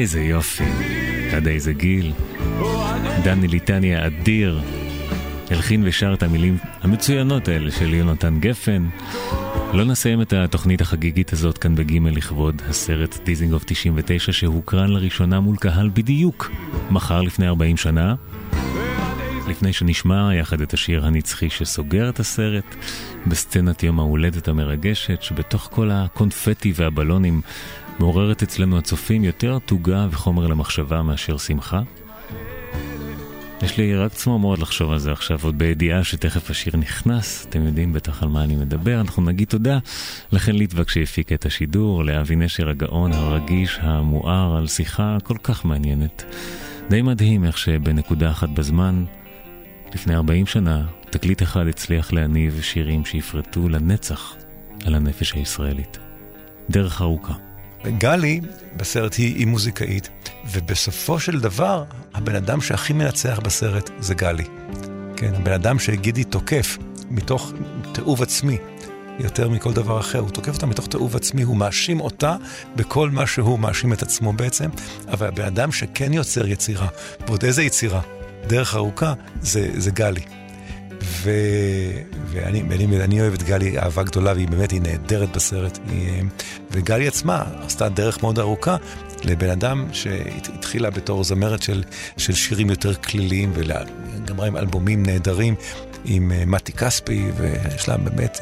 איזה יופי. עד איזה גיל. דני ליטני האדיר הלחין ושר את המילים המצוינות האלה של יונתן גפן. לא נסיים את התוכנית החגיגית הזאת כאן בגימל לכבוד הסרט דיזינגוף 99 שהוקרן לראשונה מול קהל בדיוק מחר לפני 40 שנה. לפני שנשמע יחד את השיר הנצחי שסוגר את הסרט בסצנת יום ההולדת המרגשת שבתוך כל הקונפטי והבלונים מעוררת אצלנו הצופים יותר תוגה וחומר למחשבה מאשר שמחה. יש לי רק צמרמורת לחשוב על זה עכשיו, עוד בידיעה שתכף השיר נכנס, אתם יודעים בטח על מה אני מדבר. אנחנו נגיד תודה לכן ליטבק שהפיקה את השידור, לאבי נשר הגאון, הרגיש, המואר, על שיחה כל כך מעניינת. די מדהים איך שבנקודה אחת בזמן, לפני 40 שנה, תקליט אחד הצליח להניב שירים שיפרטו לנצח על הנפש הישראלית. דרך ארוכה. גלי בסרט היא, היא מוזיקאית, ובסופו של דבר, הבן אדם שהכי מנצח בסרט זה גלי. כן, הבן אדם שגידי תוקף מתוך תיעוב עצמי, יותר מכל דבר אחר. הוא תוקף אותה מתוך תיעוב עצמי, הוא מאשים אותה בכל מה שהוא מאשים את עצמו בעצם, אבל הבן אדם שכן יוצר יצירה, ועוד איזה יצירה, דרך ארוכה, זה, זה גלי. ו... ואני אני, אני אוהב את גלי אהבה גדולה, והיא באמת, היא נהדרת בסרט. היא... וגלי עצמה עשתה דרך מאוד ארוכה לבן אדם שהתחילה בתור זמרת של, של שירים יותר כליליים, וגמרה עם אלבומים נהדרים, עם מתי כספי, ויש לה באמת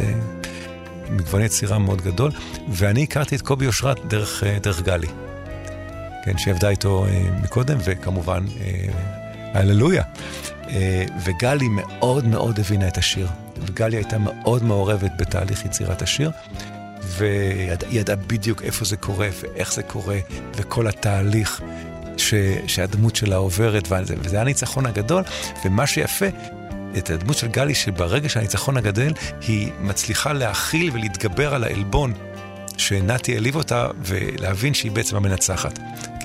מגוון יצירה מאוד גדול. ואני הכרתי את קובי אושרת דרך, דרך גלי. כן, שעבדה איתו מקודם, וכמובן, הללויה. וגלי מאוד מאוד הבינה את השיר, וגלי הייתה מאוד מעורבת בתהליך יצירת השיר, והיא ידעה בדיוק איפה זה קורה ואיך זה קורה, וכל התהליך ש, שהדמות שלה עוברת, וזה, וזה היה הניצחון הגדול, ומה שיפה, את הדמות של גלי, שברגע שהניצחון הגדל, היא מצליחה להכיל ולהתגבר על העלבון שנתי העליב אותה, ולהבין שהיא בעצם המנצחת.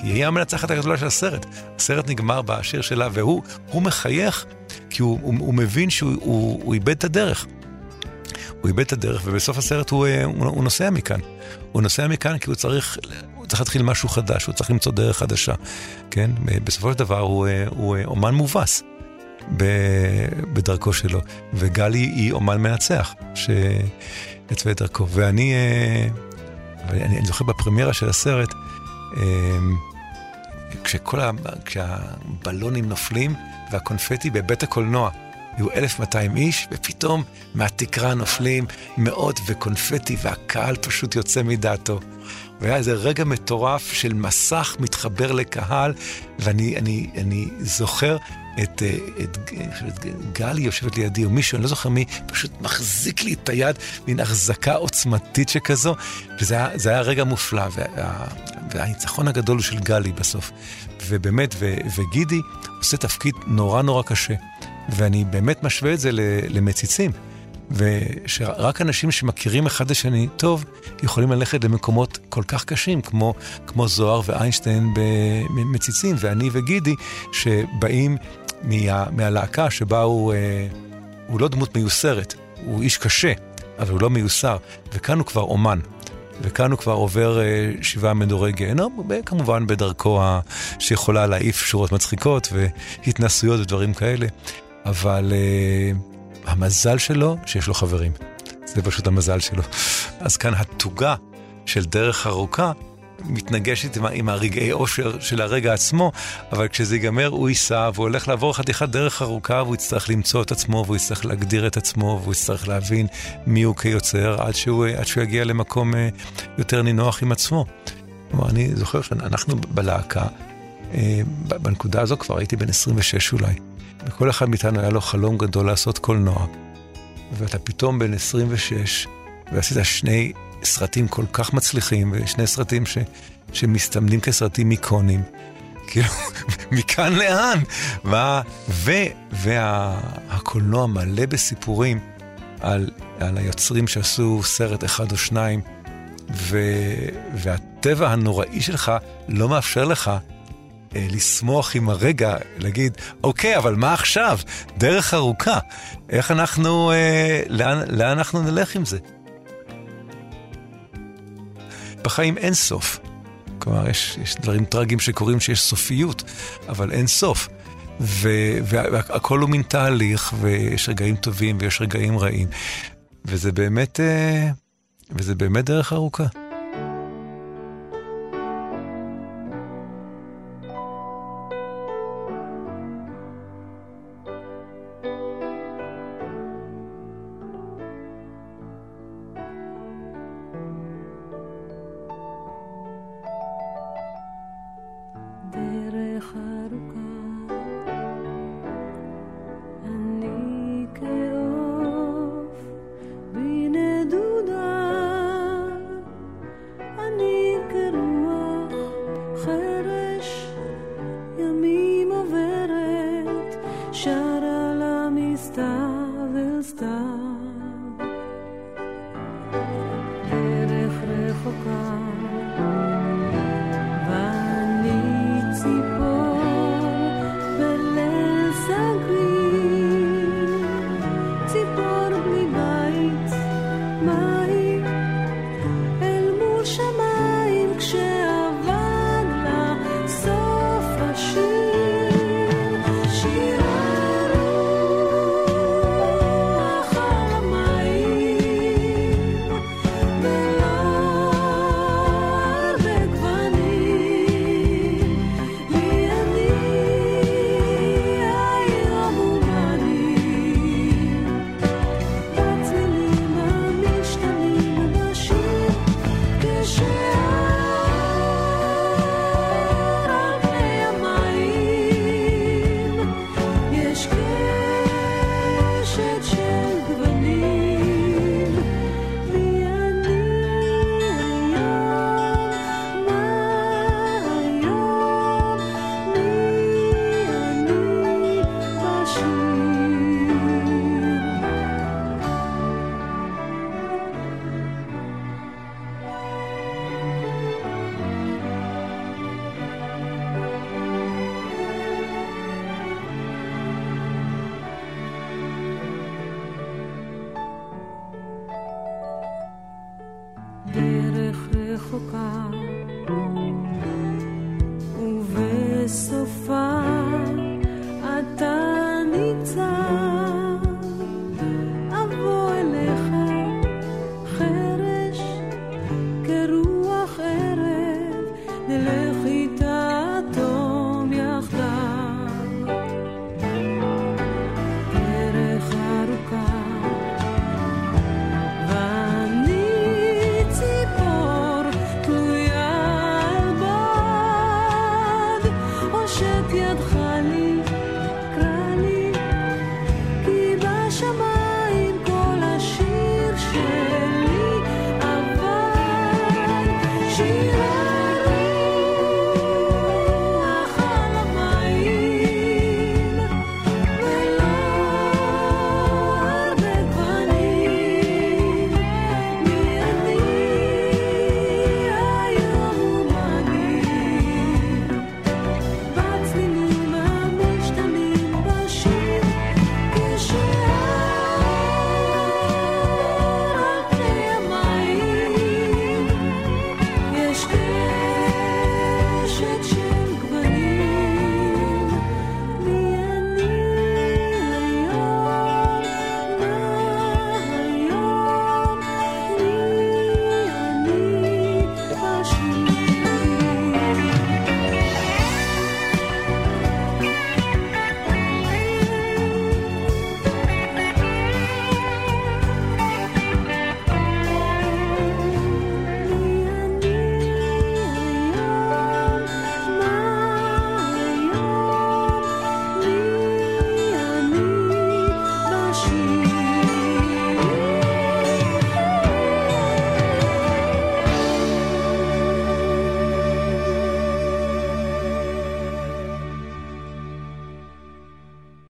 היא המנצחת הגדולה של הסרט. הסרט נגמר בשיר שלה, והוא מחייך, כי הוא, הוא, הוא מבין שהוא הוא, הוא איבד את הדרך. הוא איבד את הדרך, ובסוף הסרט הוא, הוא, הוא נוסע מכאן. הוא נוסע מכאן כי הוא צריך, הוא צריך להתחיל משהו חדש, הוא צריך למצוא דרך חדשה. כן? בסופו של דבר הוא, הוא אומן מובס. בדרכו שלו, וגלי היא אומן מנצח, שהתווה את דרכו. ואני, ואני אני זוכר בפרמיירה של הסרט, כשכל ה... כשהבלונים נופלים והקונפטי בבית הקולנוע היו 1,200 איש, ופתאום מהתקרה נופלים מאות וקונפטי, והקהל פשוט יוצא מדעתו. והיה איזה רגע מטורף של מסך מתחבר לקהל, ואני אני, אני זוכר את, אה, את, את גלי יושבת לידי, או מישהו, אני לא זוכר מי, פשוט מחזיק לי את היד, מין החזקה עוצמתית שכזו, וזה היה, היה רגע מופלא, וה, והניצחון הגדול הוא של גלי בסוף. ובאמת, ו, וגידי עושה תפקיד נורא נורא קשה, ואני באמת משווה את זה למציצים. ושרק אנשים שמכירים אחד את השני טוב, יכולים ללכת למקומות כל כך קשים, כמו, כמו זוהר ואיינשטיין במציצים, ואני וגידי, שבאים מה, מהלהקה שבה הוא, אה, הוא לא דמות מיוסרת, הוא איש קשה, אבל הוא לא מיוסר, וכאן הוא כבר אומן. וכאן הוא כבר עובר אה, שבעה מדורי גיהנום, כמובן בדרכו ה... שיכולה להעיף שורות מצחיקות והתנסויות ודברים כאלה, אבל אה, המזל שלו שיש לו חברים. זה פשוט המזל שלו. אז כאן התוגה של דרך ארוכה מתנגשת עם, עם הרגעי אושר של הרגע עצמו, אבל כשזה ייגמר הוא ייסע והוא הולך לעבור חתיכת דרך ארוכה והוא יצטרך למצוא את עצמו והוא יצטרך להגדיר את עצמו והוא יצטרך להבין מי הוא כיוצר עד שהוא, עד שהוא יגיע למקום אה, יותר נינוח עם עצמו. כלומר, אני זוכר שאנחנו בלהקה, אה, בנקודה הזו כבר הייתי בן 26 אולי. וכל אחד מאיתנו היה לו חלום גדול לעשות קולנוע. ואתה פתאום בן 26, ועשית שני סרטים כל כך מצליחים, ושני סרטים ש, שמסתמנים כסרטים איקונים. כאילו, *laughs* מכאן לאן? וה, ו, והקולנוע מלא בסיפורים על, על היוצרים שעשו סרט אחד או שניים, ו, והטבע הנוראי שלך לא מאפשר לך אה, לשמוח עם הרגע, להגיד, אוקיי, אבל מה עכשיו? דרך ארוכה. איך אנחנו, אה, לאן, לאן אנחנו נלך עם זה? בחיים אין סוף. כלומר, יש, יש דברים טרגיים שקורים שיש סופיות, אבל אין סוף. והכל הוא מין תהליך, ויש רגעים טובים ויש רגעים רעים. וזה באמת, אה, וזה באמת דרך ארוכה.